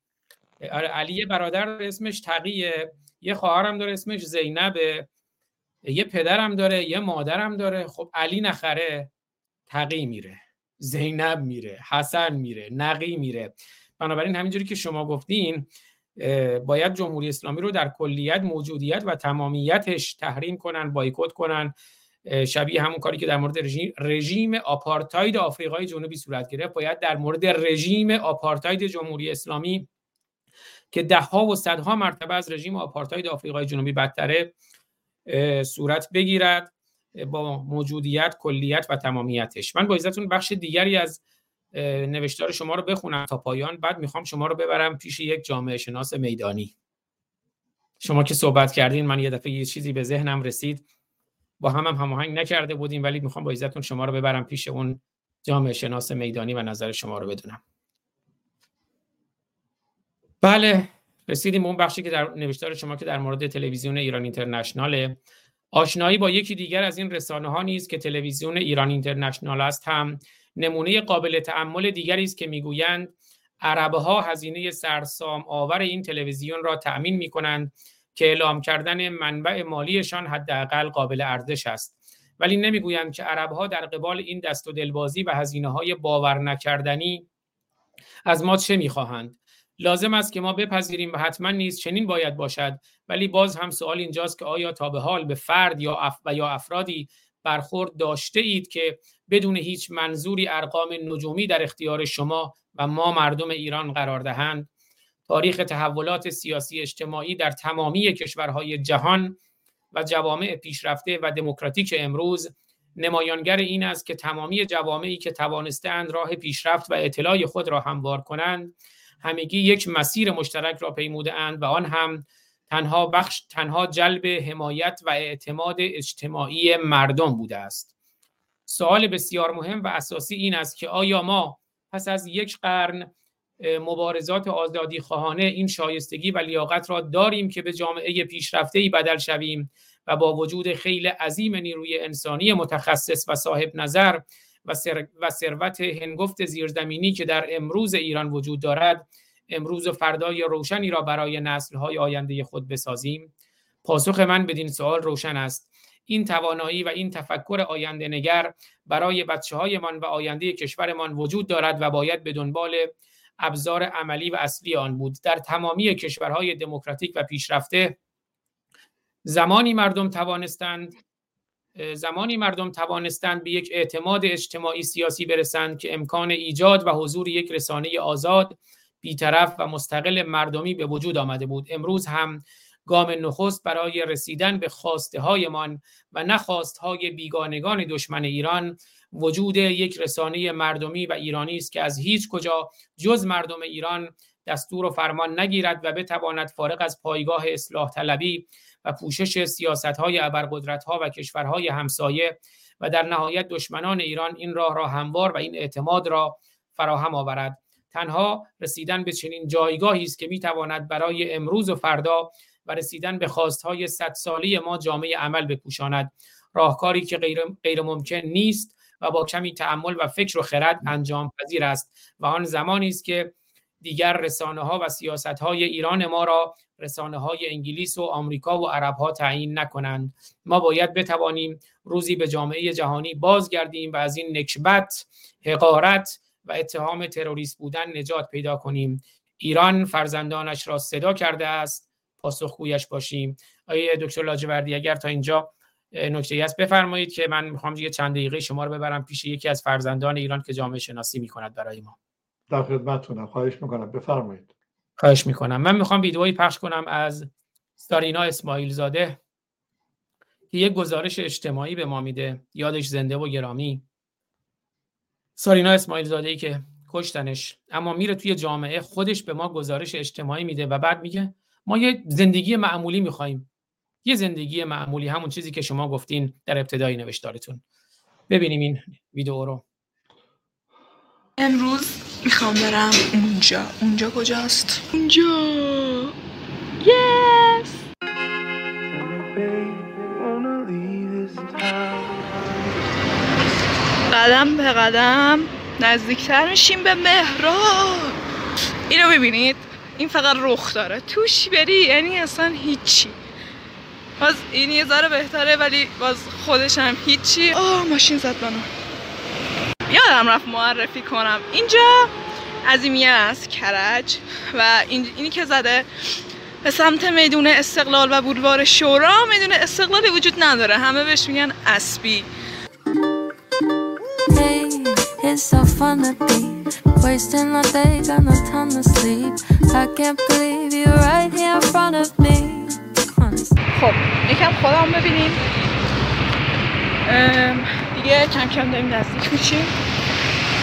آره علی یه برادر داره اسمش تقیه. یه خواهرم داره اسمش زینبه. یه پدرم داره یه مادرم داره. خب علی نخره تقی میره. زینب میره حسن میره نقی میره. بنابراین همینجوری که شما گفتین باید جمهوری اسلامی رو در کلیت موجودیت و تمامیتش تحریم کنن بایکوت کنن. شبیه همون کاری که در مورد رژیم, رژیم آپارتاید آفریقای جنوبی صورت گرفت. باید در مورد رژیم آپارتاید جمهوری اسلامی که دهها و صدها مرتبه از رژیم آپارتاید آفریقای جنوبی بدتره صورت بگیرد با موجودیت کلیت و تمامیتش. من با بخش دیگری از نوشتار شما رو بخونم تا پایان. بعد می‌خوام شما رو ببرم پیش یک جامعه شناس میدانی. شما که صحبت کردین من یه دفعه یه چیزی به ذهنم رسید. با هم هم هماهنگ نکرده بودیم ولی می‌خوام با عزتون شما رو ببرم پیش اون جامعه شناس میدانی و نظر شما رو بدونم. بله رسیدیم اون بخشی که در نوشتار شما که در مورد تلویزیون ایران اینترنشناله. آشنایی با یکی دیگر از این رسانه ها نیست که تلویزیون ایران اینترنشنال است هم نمونه قابل تعمل دیگری است که می‌گویند عربها هزینه سرسام آور این تلویزیون را تأمین می کنند که اعلام کردن منبع مالیشان حداقل قابل ارزش است. ولی نمی‌گویند که عربها در قبال این دست و دلبازی و هزینه های باور نکردنی از ما چه می‌خواهند. لازم است که ما بپذیریم و حتما نیز چنین باید باشد. ولی باز هم سوال اینجاست که آیا تا به حال به فرد یا اف و یا افرادی برخورد داشته اید که بدون هیچ منظوری ارقام نجومی در اختیار شما و ما مردم ایران قرار دهند. تاریخ تحولات سیاسی اجتماعی در تمامی کشورهای جهان و جوامع پیشرفته و دموکراتیک امروز نمایانگر این است که تمامی جوامعی که توانستند راه پیشرفت و اطلاع خود را هموار کنند همگی یک مسیر مشترک را پیموده اند و آن هم تنها بخش تنها جلب حمایت و اعتماد اجتماعی مردم بوده است. سوال بسیار مهم و اساسی این است که آیا ما پس از یک قرن مبارزات آزادی خواهانه این شایستگی و لیاقت را داریم که به جامعه پیشرفته بدل شویم و با وجود خیلی عظیم نیروی انسانی متخصص و صاحب نظر و, و ثروت هنگفت زیرزمینی که در امروز ایران وجود دارد امروز و فردای روشنی را برای نسلهای آینده خود بسازیم؟ پاسخ من بدین سوال روشن است. این توانایی و این تفکر آینده نگر برای بچه هایمان و آینده کشورمان وجود دارد و باید به دنبال ابزار عملی و اصلی آن بود. در تمامی کشورهای دموکراتیک و پیشرفته زمانی مردم توانستند زمانی مردم توانستند به یک اعتماد اجتماعی سیاسی برسند که امکان ایجاد و حضور یک رسانه آزاد بیطرف و مستقل مردمی به وجود آمده بود. امروز هم گام نخست برای رسیدن به خواسته هایمان و نخواست های بیگانگان دشمن ایران وجود یک رسانه مردمی و ایرانی است که از هیچ کجا جز مردم ایران دستور و فرمان نگیرد و بتواند فارغ از پایگاه اصلاح طلبی و پوشش سیاست های ابرقدرت ها و کشورهای همسایه و در نهایت دشمنان ایران این راه را هموار و این اعتماد را فراهم آورد. تنها رسیدن به چنین جایگاهی است که می‌تواند برای امروز و فردا و رسیدن به خواستهای صد ساله ما جامعه عمل بپوشاند. راهکاری که غیر, غیر ممکن نیست و با کمی تعمل و فکر و خرد انجام پذیر است و آن زمانی است که دیگر رسانه ها و سیاست های ایران ما را رسانه های انگلیس و آمریکا و عرب ها تعیین نکنند. ما باید بتوانیم روزی به جامعه جهانی بازگردیم و از این نکبت حقارت و اتهام تروریست بودن نجات پیدا کنیم. ایران فرزندانش را صدا کرده است پاسخگویش باشیم. آیه دکتر لاجوردی اگر تا اینجا نکته هست بفرمایید که من می‌خوام یه چند دقیقه شما رو ببرم پیش یکی از فرزندان ایران که جامعه شناسی می‌کند برای ما. در خدمتتونم. خواهش می‌کنم. بفرمایید. خواهش می‌کنم. من می‌خوام ویدئویی پخش کنم از سارینا اسماعیل زاده که یک گزارش اجتماعی به ما میده. یادش زنده و گرامی. سارینا اسماعیل زاده ای که کشتنش اما میره توی جامعه خودش به ما گزارش اجتماعی میده و بعد میگه ما یه زندگی معمولی می‌خوایم یه زندگی معمولی همون چیزی که شما گفتین در ابتدای نوشتارتون. ببینیم این ویدیو رو. امروز می‌خوام برم اونجا. اونجا کجاست؟ اونجا. Yes! قدم به قدم نزدیکتر میشیم به مهراب اینو ببینید این فقط رخ داره. توش بری یعنی اصلا هیچی. باز این یه ذره بهتره ولی باز خودش هم هیچی. آه ماشین زد منو یادم رفت معرفی کنم. اینجا عظیمیه است کرج. و اینی که زده به سمت میدون استقلال و بولوار شورا میدون استقلالی وجود نداره. همه بهش میگن اسبی. It's so fun to be wasting our days and no time to sleep. I can't believe you're right here in front of me. خب یکم خودم ببینیم. دیگه کم کم داریم نزدیک میشیم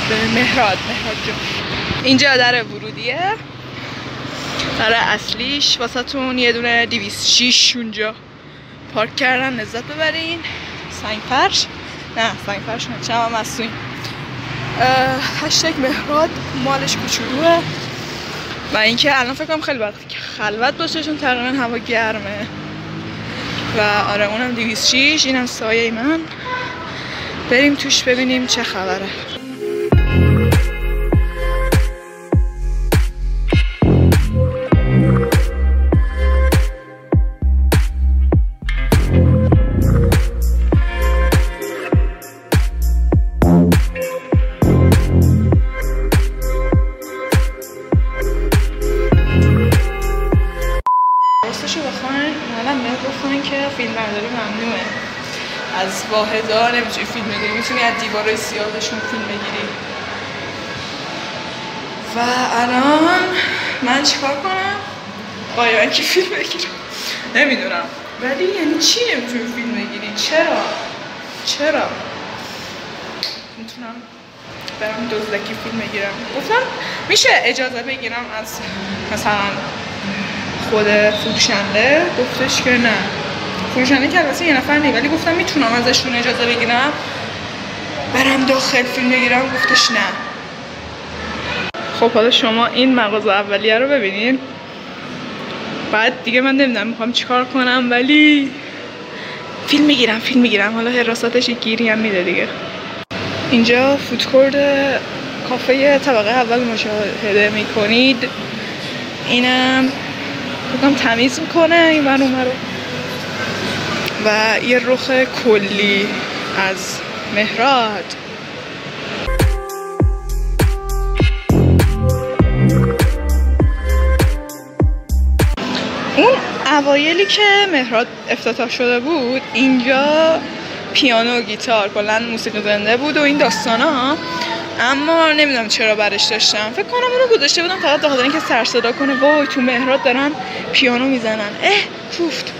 به مهراد مهراد جون. اینجا در ورودیه. در اصلیش واسه تون یه دونه 206 اونجا پارک کردن لذت ببرین. سنگ فرش. نه سنگ فرش نه چه هم هستوین هشتگ مهراد مالش کوچولوه. و اینکه الان فکر کنم خیلی وقتی که خلوت باشه چون تقریبا هوا گرمه. و آره اونم 206 اینم سایه من. بریم توش ببینیم چه خبره. دیوارای سیاهشون فیلم بگیری. و الان من چیکار کنم؟ باید که فیلم بگیرم نمی‌دونم. ولی یعنی چی نمی‌تونی فیلم بگیری؟ چرا؟ چرا؟ می‌تونم برم دزدکی فیلم بگیرم. گفتم میشه اجازه بگیرم از مثلا خود فروشنده؟ گفتش که نه. فروشنده که البته یه نفر ولی گفتم می‌تونم ازشون اجازه بگیرم. برم داخل فیلم بگیرم گفتش نه. خب حالا شما این مغازه اولیه رو ببینین. بعد دیگه من نمی‌دونم می‌خوام چیکار کنم ولی فیلم می‌گیرم فیلم می‌گیرم. حالا حراستش گیری هم میده دیگه. اینجا فودکورد کافه طبقه اول مشاهده می‌کنید. اینم بگم تمیز می‌کنه این من رو. و یه رخ کلی از مهراد. اون اوایلی که مهراد افتتاح شده بود اینجا پیانو و گیتار کلا موسیقی زنده بود و این داستان ها اما نمی‌دونم چرا برش داشتم. فکر کنم اونو گذاشته بودم فقط داخل اینکه سر صدا کنه. وای تو مهراد دارن پیانو می‌زنن. اه کوفت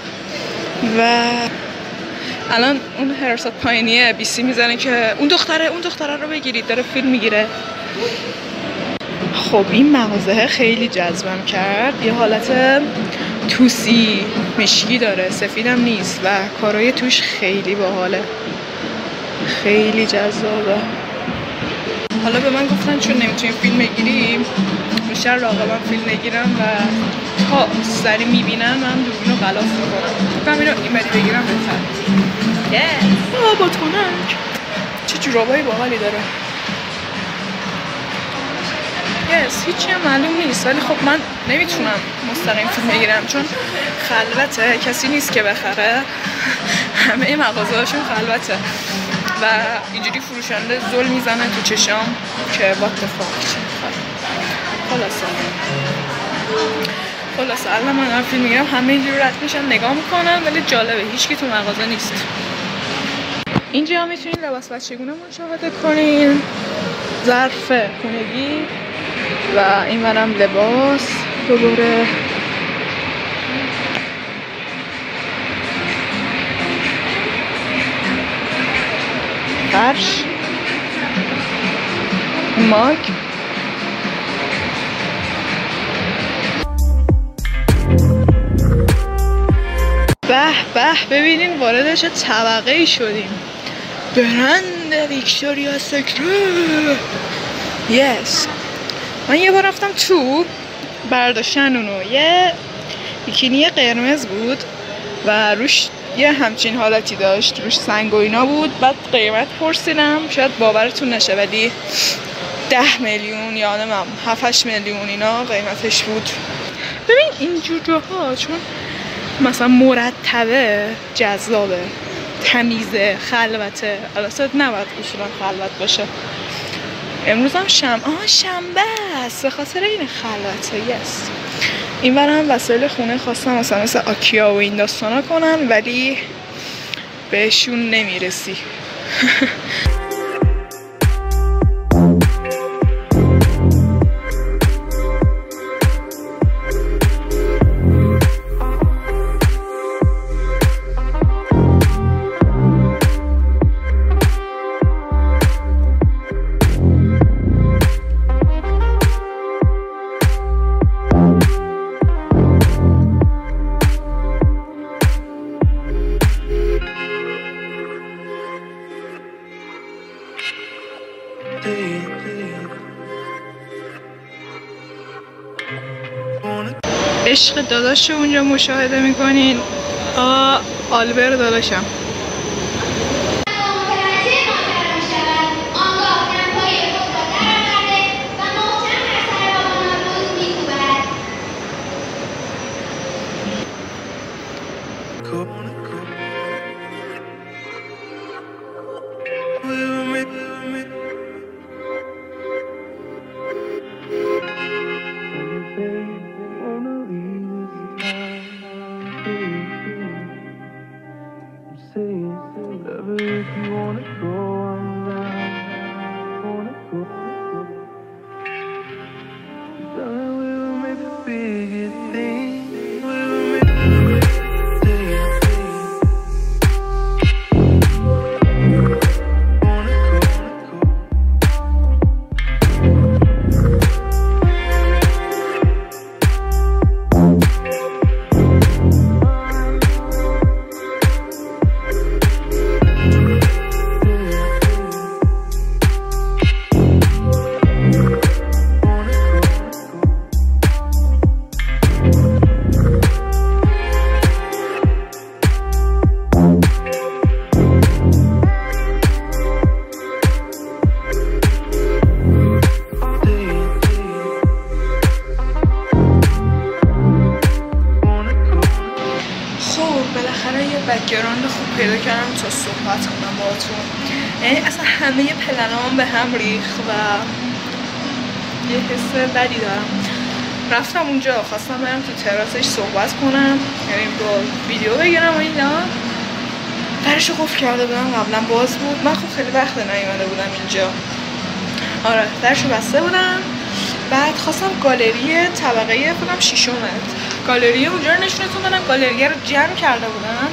و الان اون هرسات پایینیه بیسی می‌زنه که اون دختره اون دختره رو بگیرید داره فیلم می‌گیره. خب این مغازه خیلی جذبم کرد. یه حالت توسی مشکی داره سفیدم نیست و کارای توش خیلی باحاله. خیلی جذابه. حالا به من گفتن چون نمی‌تونیم فیلم بگیریم بیشتر راقبم فیلم بگیرم و تا سری می‌بینن من دوربین رو غلاف می‌کنم. اینو این بری بگیرم بهتر آه بادکنک چه جورابایی باحالی داره. یس هیچی هم معلوم نیست ولی خب من نمی‌تونم مستقیم فیلم بگیرم چون خلوته. کسی نیست که بخره. همه مغازه هاشون خلوته. و اینجوری فروشنده زل می‌زنه تو چشام که وات فاک خلاصه. خلاصه الان من دارم فیلم می‌گیرم همه اینجوری رد میشن نگاه می‌کنن ولی جالبه هیچکی تو مغازه نیست. اینجا می‌تونین لباس بچگونه مشاهده کنین. ظرف خونگی و این منم لباس. دوباره فرش. ماگ به ببینین وارد چه طبقه ای شدیم. برند ویکتوریا سکره یس من یه بار رفتم تو برداشتن اونو. یه بیکینی قرمز بود و روش یه همچین حالتی داشت. روش سنگ و اینا بود. بعد قیمت پرسیدم. شاید باورتون نشه ولی ده میلیون یا نمیم هفتش میلیون اینا قیمتش بود. ببین اینجور جاها چون مثلا مرتبه جذابه تمیزه خلوته. البته نباید اصولا خلوت باشه. امروز هم شم آه شنبه است. به خاطر این خلوته است این بر هم وسایل خونه خواستم مثلا مثل آکیا و این داستانا کنن ولی بهشون نمی‌رسی. عشق داداش رو اونجا مشاهده می‌کنین. آلبر داداشم. صحبت کنم یعنی با ویدیو بگیرم و اینا. درشو قفل کرده بودم قبلا باز بود. من خب خیلی وقت نیومده بودم اینجا. آره درشو بسته بودم. بعد خواستم گالری طبقه فکرم شیشمت گالری اونجا رو نشونتون دادم. گالری رو جمع کرده بودن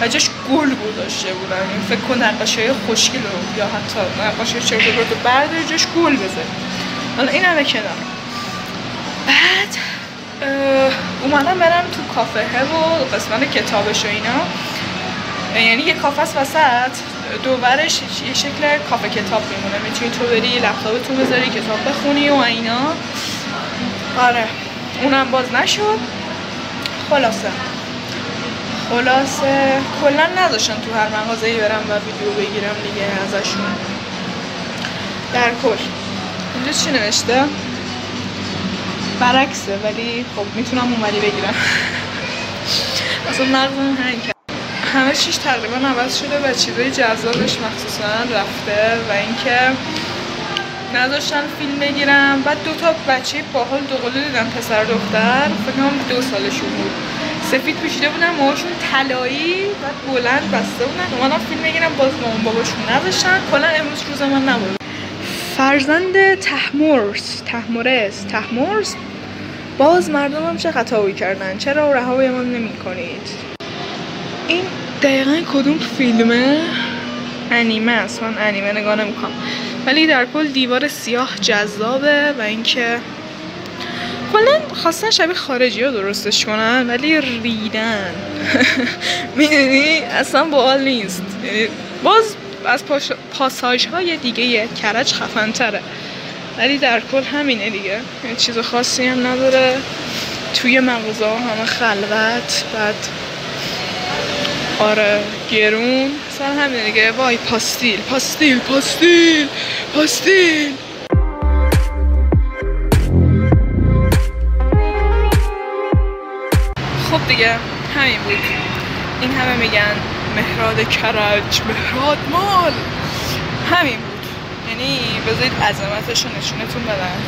و جاش گل گذاشته بودن این فکر کن نقاشی های خوشگل رو یا حتی نقاشی چرت رو برداری جاش گل بذاری حالا این همه کنار. بعد اومدم برم تو کافه و قسمت کتابش و اینا. یعنی یه کافه است وسط دوورش یه شکل کافه کتاب میمونه. می‌تونی تو بری لپتاپ تو بذاری کتاب بخونی و اینا. آره اونم باز نشد. خلاصه. خلاصه. کلا نذاشتن تو هر مغازه‌ای برم و ویدیو بگیرم دیگه ازشون. در کل. اینجا چی نوشته؟ برعکسه ولی خب می‌تونم اونوری بگیرم. اصلا مغزم هنگ کرد. همه چیش تقریبا عوض شده و چیزای جذابش مخصوصا رفته و اینکه نذاشتن فیلم بگیرم. بعد دو تا بچه باحال دوقلو دیدم پسر و دختر. فکر دو سالشون بود. سفید پوشیده بودن موهاشون طلایی بعد بلند بسته بودن. اومدم فیلم بگیرم باز مامان باباشون نذاشتن. کلا امروز روز من نبود. فرزند تحمرس تحمرس تحمرس. باز مردمم چه خطایی کردن؟ چرا رهایی ما نمی کنید این دقیقا کدوم فیلمه انیمه است. من انیمه نگاه نمی‌کنم. ولی در کل دیوار سیاه جذابه و اینکه کلا خواستن شبیه خارجی ها درستش کنن ولی ریدن. می‌دونی؟ اصلا باحال نیست. یعنی از. پاساژ های دیگه کرج خفن تره ولی در کل همینه دیگه. چیز خاصی هم نداره. توی مغازه همه خلوت بعد آره گرون. سر همینه دیگه. وای پاستیل پاستیل پاستیل پاستیل. خب دیگه همین بود. این همه میگن مهراد کرج مهراد مال. همین بود. یعنی بذارید عظمتش رو نشونتون بدم.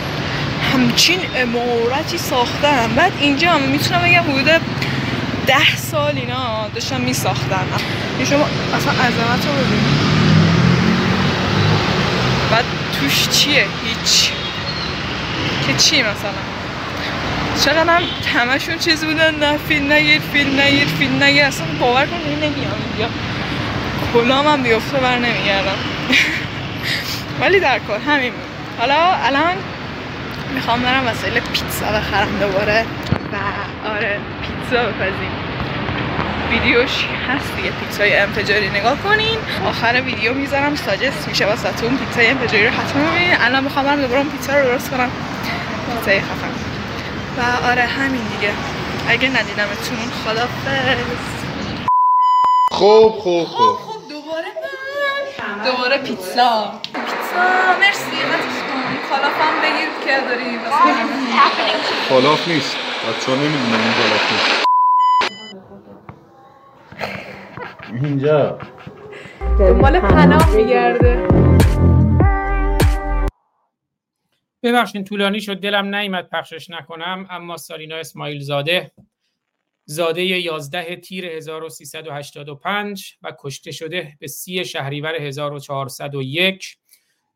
همچین امارتی ساختم. بعد اینجا هم می‌تونم بگم حدود ده سال اینا داشتم میساختن شما اصلا عظمت رو ببینید بعد توش چیه؟ هیچ. که چی مثلا؟ چقدر هم همشون چیز بودن نه فیلم نگیر فیلم نگیر فیلم نگیر اصلا باور کن نمیام اینجا کلام هم بیفته بر نمیگردم. ولی در کل همین بود. حالا الان می‌خوام برم وسایل پیتزا بخرم دوباره. و آره پیتزا بپزیم. ویدیوش هست دیگه پیتزای انفجاری نگاه کنین. آخر ویدیو می‌ذارم. ساجست میشه واسهتون. پیتزای انفجاری رو حتما ببینین. الان می‌خوام برم دوباره پیتزا رو درست کنم. پیتزای خفن. و آره همین دیگه. اگه ندیدمتون خدافظ. خوب خوب خوب. دوباره من دوباره پیتزا. پیتزا مرسی. قطعش کن کالافم بگیر که داری. خلاف نیست. بچه ها نمی‌دونم این خلاف نیست. اینجا. دنبال پناه میگرده. ببخشید طولانی شد دلم نیمد پخشش نکنم اما سارینا اسماعیل زاده زاده 11 تیر 1385 و کشته شده به سی شهریور 1401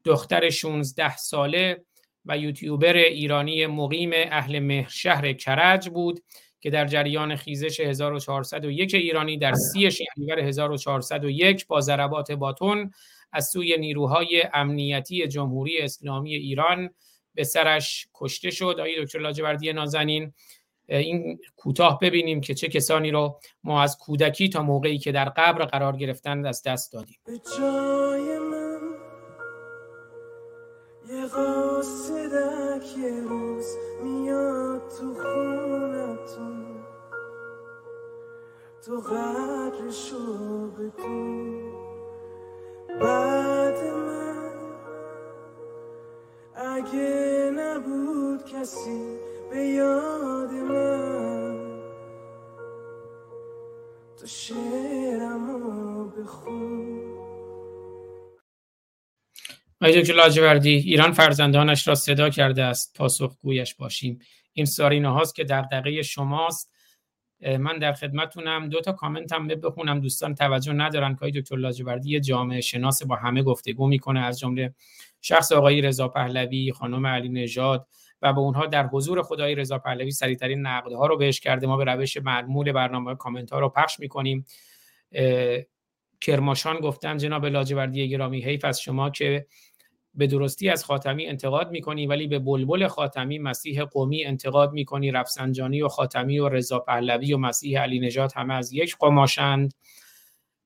دختر 16 ساله و یوتیوبر ایرانی مقیم اهل مهر شهر کرج بود که در جریان خیزش 1401 ایرانی در سی شهریور 1401 با ضربات باتون از سوی نیروهای امنیتی جمهوری اسلامی ایران به سرش کشته شد. آقای دکتر لاجوردی نازنین این کوتاه ببینیم که چه کسانی رو ما از کودکی تا موقعی که در قبر قرار گرفتن از دست دادیم. به جای من یه قاصدک یه روز میاد تو خونتون. تو قدرشو بدون بعد من اگه نبود کسی به یاد من تو شعرمو بخون. آقای دکتر لاجوردی ایران فرزندانش را صدا کرده است. پاسخگویش باشیم. این سارینا هاست که در دقیقه شماست من در خدمتونم. دو تا کامنت هم بخونم. دوستان توجه ندارن که دکتر لاجوردی یه جامعه شناس با همه گفتگو می‌کنه. از جمله شخص آقای رضا پهلوی خانم علی نژاد و به اونها در حضور خدای رضا پهلوی سریعترین نقدها رو بهش کرده. ما به روش معمول برنامه کامنت ها رو پخش می‌کنیم. کرماشان گفتن جناب لاجوردی گرامی حیف از شما که به درستی از خاتمی انتقاد می‌کنی ولی به بلبل خاتمی مسیح قومی انتقاد می‌کنی. رفسنجانی و خاتمی و رضا پهلوی و مسیح علی نجات همه از یک قماشند.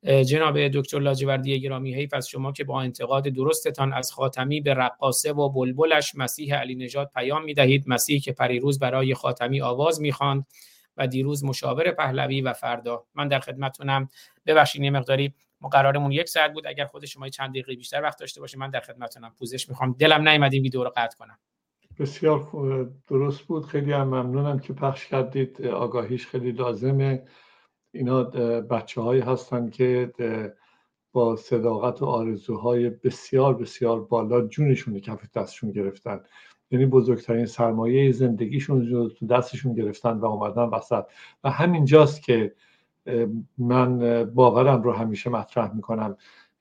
جناب دکتر لاجوردی گرامی حیف از شما که با انتقاد درستتان از خاتمی به رقاصه و بلبلش مسیح علی نجات پیام می‌دهید. مسیح که پریروز برای خاتمی آواز می‌خواند و دیروز مشاور پهلوی و فردا. من در خدمتتونم. ببخشید یه مقداری ما قرارمون یک ساعت بود. اگر خود شما چند دقیقه بیشتر وقت داشته باشید من در خدمتتونم پوزش می‌خوام. دلم نیومد این ویدیو رو قطع کنم. بسیار درست بود. خیلی هم ممنونم که پخش کردید. آگاهیش خیلی لازمه. اینا بچه هایی هستن که با صداقت و آرزوهای بسیار بسیار بالا جونشون کف دستشون گرفتن. یعنی بزرگترین سرمایه زندگیشون رو تو دستشون گرفتن و اومدن وسط. و همینجاست که من باورم رو همیشه مطرح می‌کنم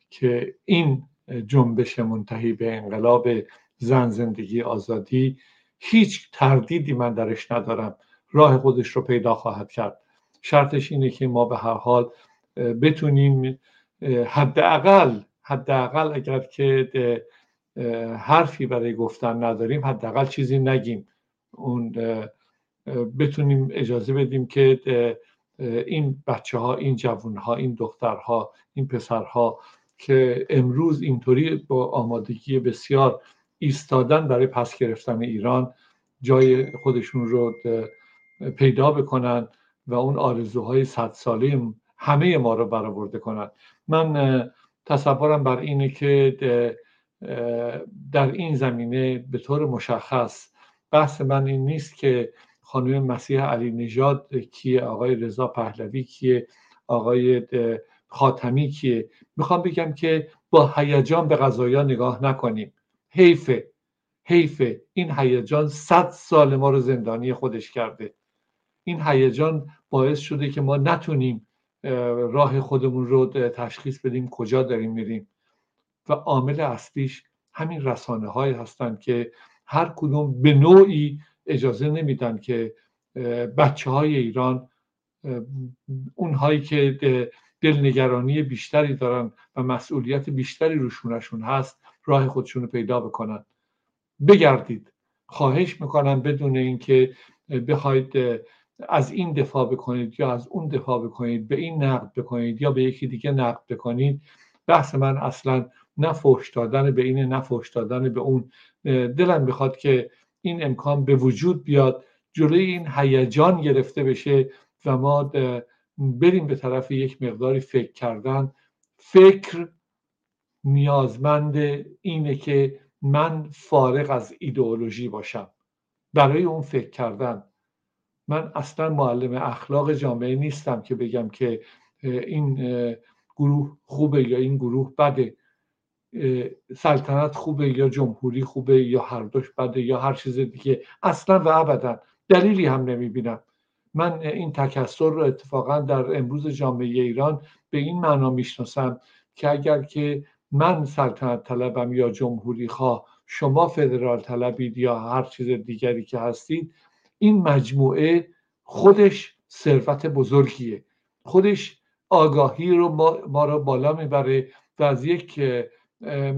که این جنبش منتهی به انقلاب زن زندگی آزادی هیچ تردیدی من درش ندارم. راه خودش رو پیدا خواهد کرد. شرطش اینه که ما به هر حال بتونیم حداقل حداقل اگر که حرفی برای گفتن نداریم حداقل چیزی نگیم. اون بتونیم اجازه بدیم که این بچه ها این جوون ها این دخترها این پسرها که امروز اینطوری با آمادگی بسیار ایستادن برای پس گرفتن ایران جای خودشون رو پیدا بکنن. و اون آرزوهای صد ساله همه ما رو برآورده کنن من تصورم بر اینه که در این زمینه به طور مشخص بحث من این نیست که خانم مسیح علی نژاد کیه آقای رضا پهلوی کیه آقای خاتمی کیه. می‌خوام بگم که با هیجان به قضایا نگاه نکنیم. حیفه حیفه. این هیجان صد سال ما رو زندانی خودش کرده. این هیجان باعث شده که ما نتونیم راه خودمون رو تشخیص بدیم کجا داریم میریم. و عامل اصلیش همین رسانه های هستند که هر کدوم به نوعی اجازه نمیدن که بچه های ایران اونهایی که دلنگرانی بیشتری دارن و مسئولیت بیشتری روشونشون هست راه خودشون رو پیدا بکنن. بگردید. خواهش می‌کنم بدون اینکه بخواید از این دفاع بکنید یا از اون دفاع بکنید به این نقد بکنید یا به یکی دیگه نقد بکنید بحث من اصلا نه فحش دادن به این نه فحش دادن به اون. دلم بخواد که این امکان به وجود بیاد جلوی این هیجان گرفته بشه و ما بریم به طرف یک مقداری فکر کردن. فکر نیازمند اینه که من فارغ از ایدئولوژی باشم. برای اون فکر کردن. من اصلا معلم اخلاق جامعه نیستم که بگم که این گروه خوبه یا این گروه بده. سلطنت خوبه یا جمهوری خوبه یا هر دوش بده یا هر چیز دیگه. اصلا و ابدا دلیلی هم نمی‌بینم. من این تکسر رو اتفاقا در امروز جامعه ایران به این معنا می‌شناسم که اگر که من سلطنت طلبم یا جمهوری خواه شما فدرال طلبید یا هر چیز دیگری که هستید این مجموعه خودش ثروت بزرگیه. خودش آگاهی رو ما, ما رو بالا می‌بره و از یک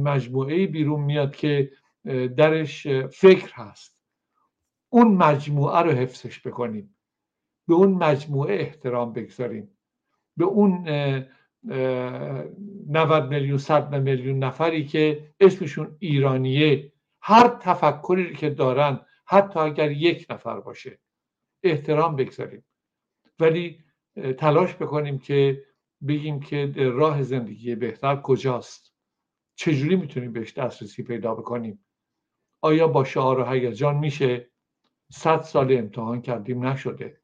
مجموعه بیرون میاد که درش فکر هست. اون مجموعه رو حفظش بکنیم. به اون مجموعه احترام بگذاریم. به اون 90 میلیون 100 میلیون نفری که اسمشون ایرانیه هر تفکری که دارن حتی اگر یک نفر باشه. احترام بگذاریم. ولی تلاش بکنیم که بگیم که راه زندگی بهتر کجاست. چجوری می‌تونیم بهش دسترسی پیدا بکنیم؟ آیا با شعار و هیجان میشه؟ صد سال امتحان کردیم نشده.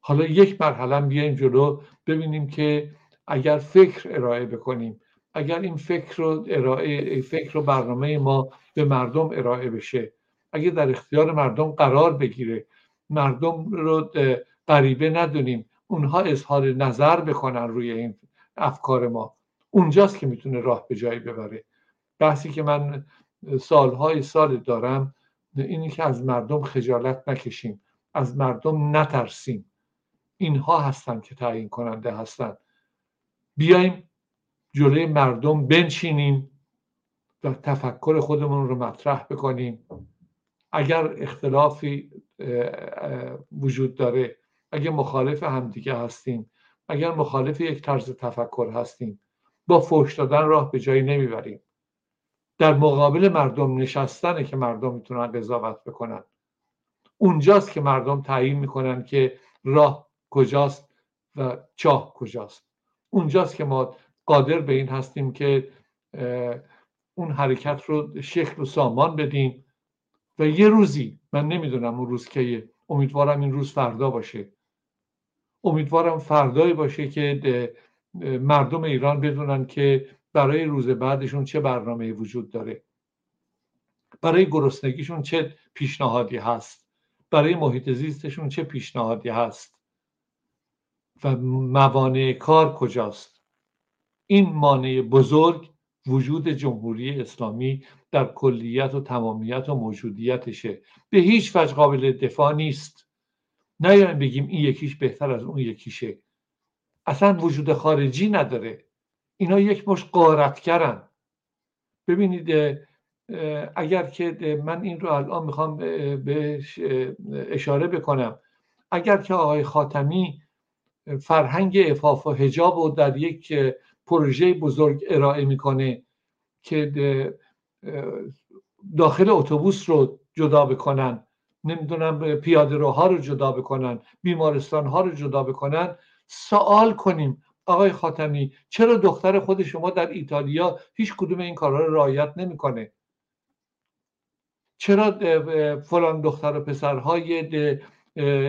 حالا یک مرحله بیایم جلو ببینیم که اگر فکر ارائه بکنیم اگر این فکر رو ارائه فکر و برنامه ما به مردم ارائه بشه اگر در اختیار مردم قرار بگیره مردم رو غریبه ندونیم. اونها اظهار نظر بکنن روی این افکار ما. اونجاست که می‌تونه راه به جایی ببره. بحثی که من سالهای سال دارم اینی که از مردم خجالت نکشیم. از مردم نترسیم. اینها هستن که تعیین کننده هستن. بیایم جلوی مردم بنشینیم و تفکر خودمون رو مطرح بکنیم. اگر اختلافی وجود داره اگر مخالف همدیگه هستیم اگر مخالف یک طرز تفکر هستیم با فوش دادن راه به جایی نمی‌بریم در مقابل مردم نشستنه که مردم می‌تونن قضاوت بکنن. اونجاست که مردم تعیین می‌کنن که راه کجاست و چاه کجاست. اونجاست که ما قادر به این هستیم که اون حرکت رو شکل و سامان بدیم. و یه روزی من نمی‌دونم اون روز که امیدوارم این روز فردا باشه. امیدوارم فردایی باشه که مردم ایران بدونن که برای روز بعدشون چه برنامه وجود داره. برای گرسنگیشون چه پیشنهادی هست؟ برای محیط زیستشون چه پیشنهادی هست؟ و موانع کار کجاست؟ این مانع بزرگ وجود جمهوری اسلامی در کلیت و تمامیت و موجودیتشه. به هیچ وجه قابل دفاع نیست. نیایم بگیم این یکیش بهتر از اون یکیشه. اصلا وجود خارجی نداره. اینا یک مش قارتگرن ببینید اگر که من این رو الان می‌خوام بهش اشاره بکنم. اگر که آقای خاتمی فرهنگ افاف و هجاب رو در یک پروژه بزرگ ارائه می‌کنه که داخل اتوبوس رو جدا بکنن. نمی‌دونم پیاده روها رو جدا بکنن بیمارستان ها رو جدا بکنن. سوال کنیم آقای خاتمی چرا دختر خود شما در ایتالیا هیچ کدوم این کارها رو رعایت نمی‌کنه؟ چرا فلان دختر و پسرهای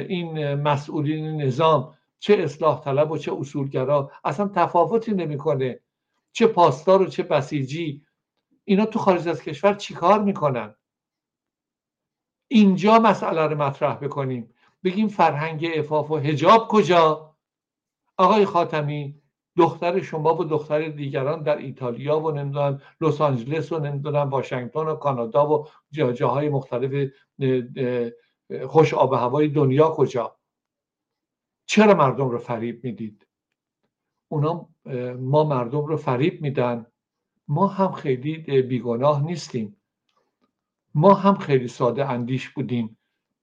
این مسئولین نظام چه اصلاح طلب و چه اصولگرا اصلا تفاوتی نمی‌کنه. چه پاسدار و چه بسیجی. اینا تو خارج از کشور چیکار می‌کنن؟ اینجا مسئله رو مطرح بکنیم. بگیم فرهنگ افاف و هجاب کجا؟ آقای خاتمی دختر شما و دختر دیگران در ایتالیا و نمی‌دونم لس آنجلس و نمی‌دونم واشنگتن و کانادا و جاهای مختلف خوش آب هوای دنیا کجا؟ چرا مردم رو فریب می‌دید؟ اونا ما مردم رو فریب میدن. ما هم خیلی بیگناه نیستیم. ما هم خیلی ساده اندیش بودیم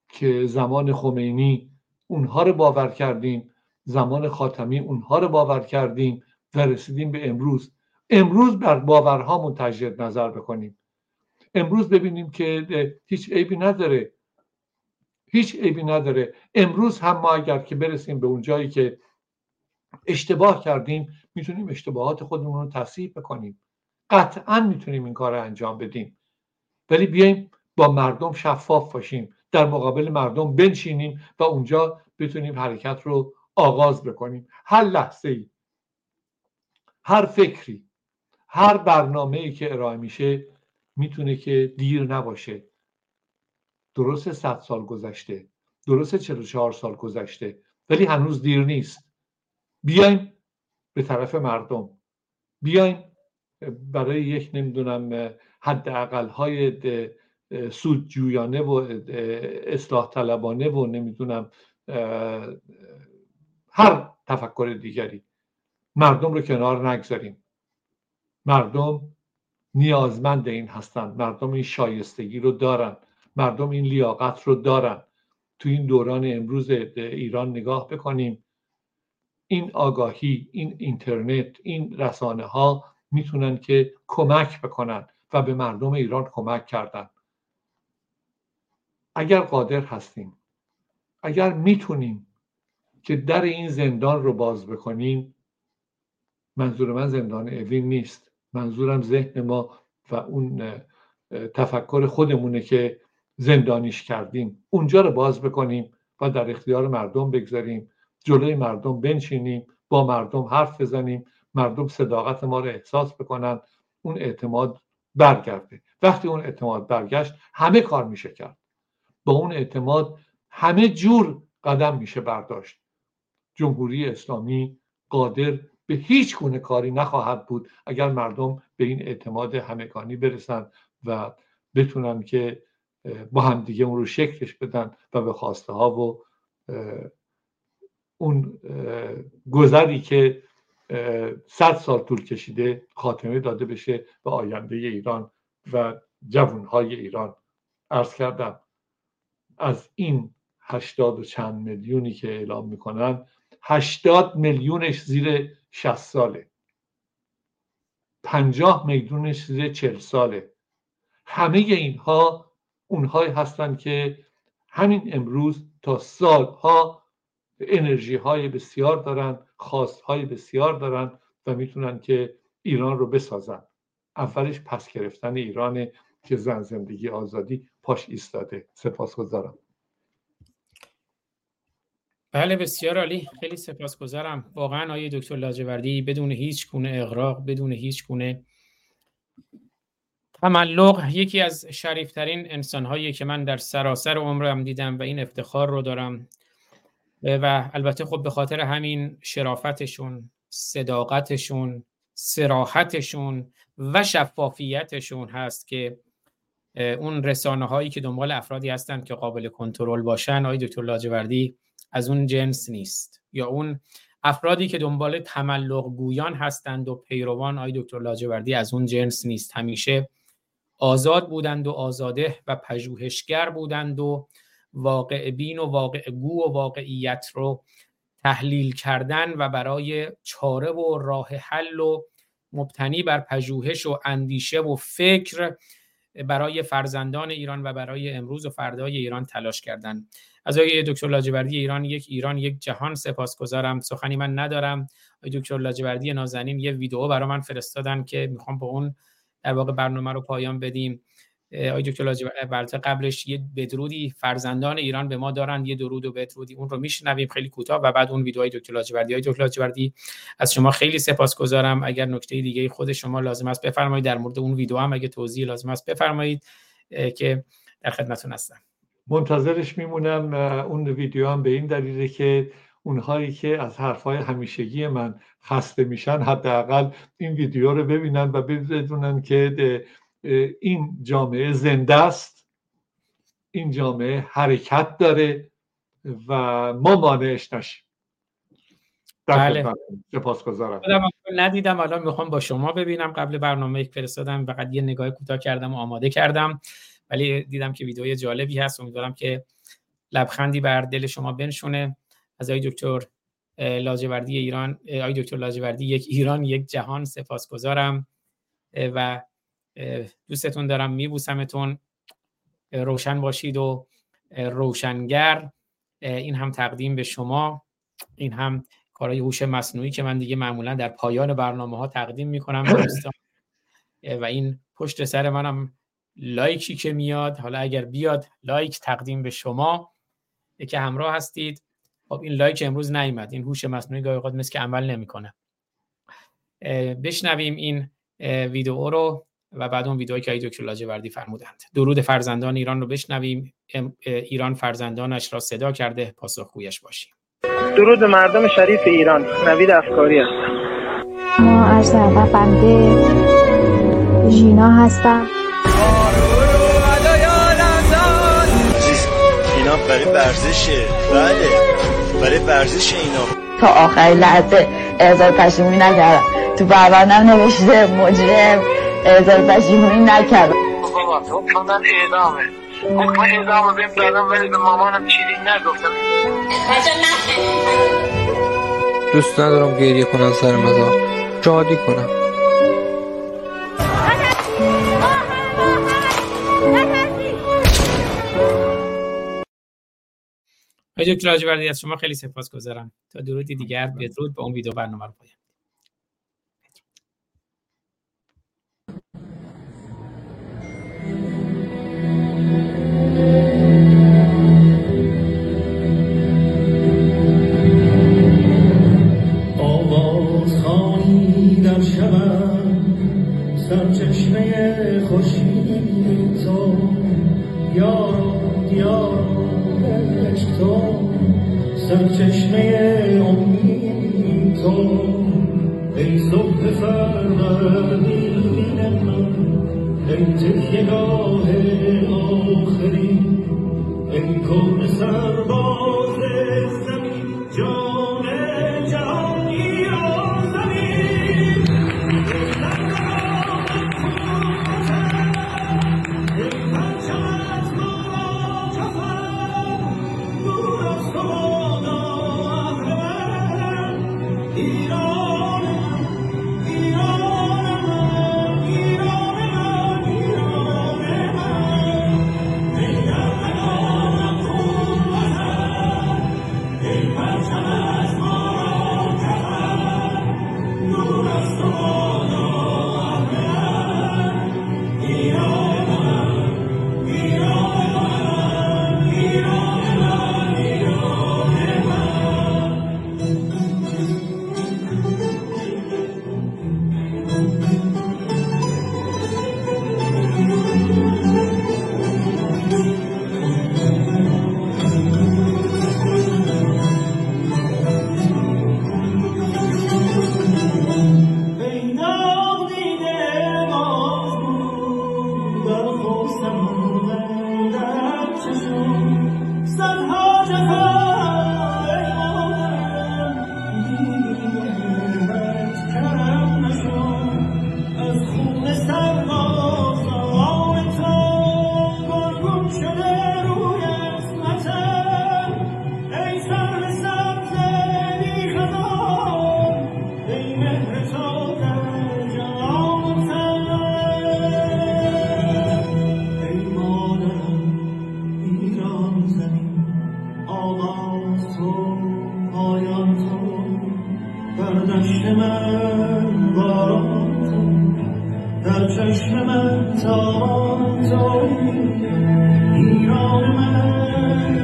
که زمان خمینی اونها رو باور کردیم زمان خاتمی اونها رو باور کردیم و رسیدیم به امروز. امروز بر باورهامون تجدید نظر بکنیم. امروز ببینیم که هیچ عیبی نداره. هیچ عیبی نداره. امروز هم ما اگر که برسیم به اون جایی که اشتباه کردیم می‌تونیم اشتباهات خودمون رو تصحیح بکنیم. قطعا می‌تونیم این کار رو انجام بدیم. ولی بیایم با مردم شفاف باشیم. در مقابل مردم بنشینیم و اونجا بتونیم حرکت رو آغاز بکنیم. هر لحظه ای هر فکری هر برنامه ای که ارائه میشه می‌تونه که دیر نباشه. درست صد سال گذشته درست 44 سال گذشته ولی هنوز دیر نیست. بیایم به طرف مردم. بیایم برای یک نمی‌دونم حداقل های سودجویانه و اصلاح طلبانه و نمی‌دونم هر تفکر دیگری. مردم رو کنار نگذاریم. مردم نیازمند این هستند. مردم این شایستگی رو دارن. مردم این لیاقت رو دارن. تو این دوران امروز ایران نگاه بکنیم. این آگاهی این اینترنت این رسانه ها می‌تونن که کمک بکنن و به مردم ایران کمک کردن. اگر قادر هستیم اگر می‌تونیم که در این زندان رو باز بکنیم منظور من زندان اوین نیست. منظورم ذهن ما و اون تفکر خودمونه که زندانیش کردیم. اونجا رو باز بکنیم و در اختیار مردم بگذاریم. جلوی مردم بنشینیم با مردم حرف بزنیم. مردم صداقت ما رو احساس بکنن. اون اعتماد برگرده. وقتی اون اعتماد برگشت همه کار میشه کرد. با اون اعتماد همه جور قدم میشه برداشت. جمهوری اسلامی قادر به هیچ گونه کاری نخواهد بود اگر مردم به این اعتماد همگانی برسن و بتونن که با همدیگه اون رو شکلش بدن و به خواسته ها و اون گذری که صد سال طول کشیده خاتمه داده بشه به آینده ایران و جوانهای ایران. ارز کردم از این هشتاد و چند میلیونی که اعلام می‌کنن هشتاد میلیونش زیر شست ساله. پنجاه میلیونش زیر چل ساله. همه اینها اونهایی هستند که همین امروز تا سالها انرژی های بسیار دارن خواست های بسیار دارن و می‌تونن که ایران رو بسازن. اولش پس گرفتن ایران که زن زندگی آزادی پاش ایستاده. سپاس گذارم بله بسیار عالی. خیلی سپاسگزارم. واقعا آیه دکتر لاجوردی بدون هیچ گونه اغراق بدون هیچ گونه تملق یکی از شریفترین انسانهایی که من در سراسر عمرم دیدم و این افتخار رو دارم. و البته خب به خاطر همین شرافتشون صداقتشون سراحتشون و شفافیتشون هست که اون رسانه هایی که دنبال افرادی هستند که قابل کنترل باشن آقای دکتر لاجوردی از اون جنس نیست. یا اون افرادی که دنبال تملق گویان هستند و پیروان آقای دکتر لاجوردی از اون جنس نیست. همیشه آزاد بودند و آزاده و پژوهشگر بودند و واقع بین و واقع گو و واقعیت رو تحلیل کردن و برای چاره و راه حل و مبتنی بر پژوهش و اندیشه و فکر برای فرزندان ایران و برای امروز و فردای ایران تلاش کردن. از آقای دکتر لاجوردی ایران یک ایران یک جهان سپاسگزارم. سخنی من ندارم. آقای دکتر لاجوردی نازنین یه ویدیو برای من فرستادن که می‌خوام با اون در واقع برنامه رو پایان بدیم. آقای دکتر لاجوردی قبلش یه بدرودی فرزندان ایران به ما دارن یه درود و بدرودی اون رو میشنویم خیلی کوتاه و بعد اون ویدیوهای دکتر لاجوردی های دکتر لاجوردی از شما خیلی سپاسگزارم. اگر نکته دیگه خود شما لازم است بفرمایید در مورد اون ویدیو هم اگه توضیح لازم است بفرمایید که در خدمتتون هستم. منتظرش میمونم. اون ویدیو هم به این دلیله که اونهایی که از حرفهای همیشگی من خسته میشن حداقل این ویدیو رو ببینن و بدونن که این جامعه زنده است. این جامعه حرکت داره و ما مانعش نشیم. بله. سپاسگزارم. ندیدم. الان می‌خوام با شما ببینم. قبل برنامه فرستادم. فقط یه نگاه کوتاه کردم و آماده کردم. ولی دیدم که ویدیو جالبی هست. امیدوارم که لبخندی بر دل شما بنشونه. از آقای دکتر لاجوردی ایران آقای دکتر لاجوردی یک ایران یک جهان سپاسگزارم. و دوستتون دارم میبوسمتون. روشن باشید و روشنگر. این هم تقدیم به شما. این هم کارهای هوش مصنوعی که من دیگه معمولا در پایان برنامه ها تقدیم می‌کنم و این پشت سر منم لایکی که میاد. حالا اگر بیاد لایک تقدیم به شما. که همراه هستید. خب این لایک امروز نیومد. این هوش مصنوعی گاهی اوقات مثل که عمل نمی‌کنه. بشنویم این ویدیو رو و بعد اون ویدئویی که دکتر لاجوردی فرمودند. درود فرزندان ایران رو بشنویم. ایران فرزندانش را صدا کرده. پاسخگویش باشیم. درود مردم شریف ایران. نوید افکاری هستم. ما عرض اول بنده ژینا هستم. اینا برای ورزشه. بله. برای ورزش اینا تا آخر لحظه اعزار پشیمونی نکردم تو پروندم نوشته مجرم اعزار پشیمونی نکردم حکم من اعدامه حکم اعدام رو بهم دادم ولی به مامانم چیزی نگفتم دوست ندارم گریه کنم سر مزار شادی کنم آقای دکتر لاجوردی از شما خیلی سپاسگزارم تا درودی دیگر بدرود به اون ویدیو برنامه رو پایان. سرچشمه to you go. من تابان تویی ایران من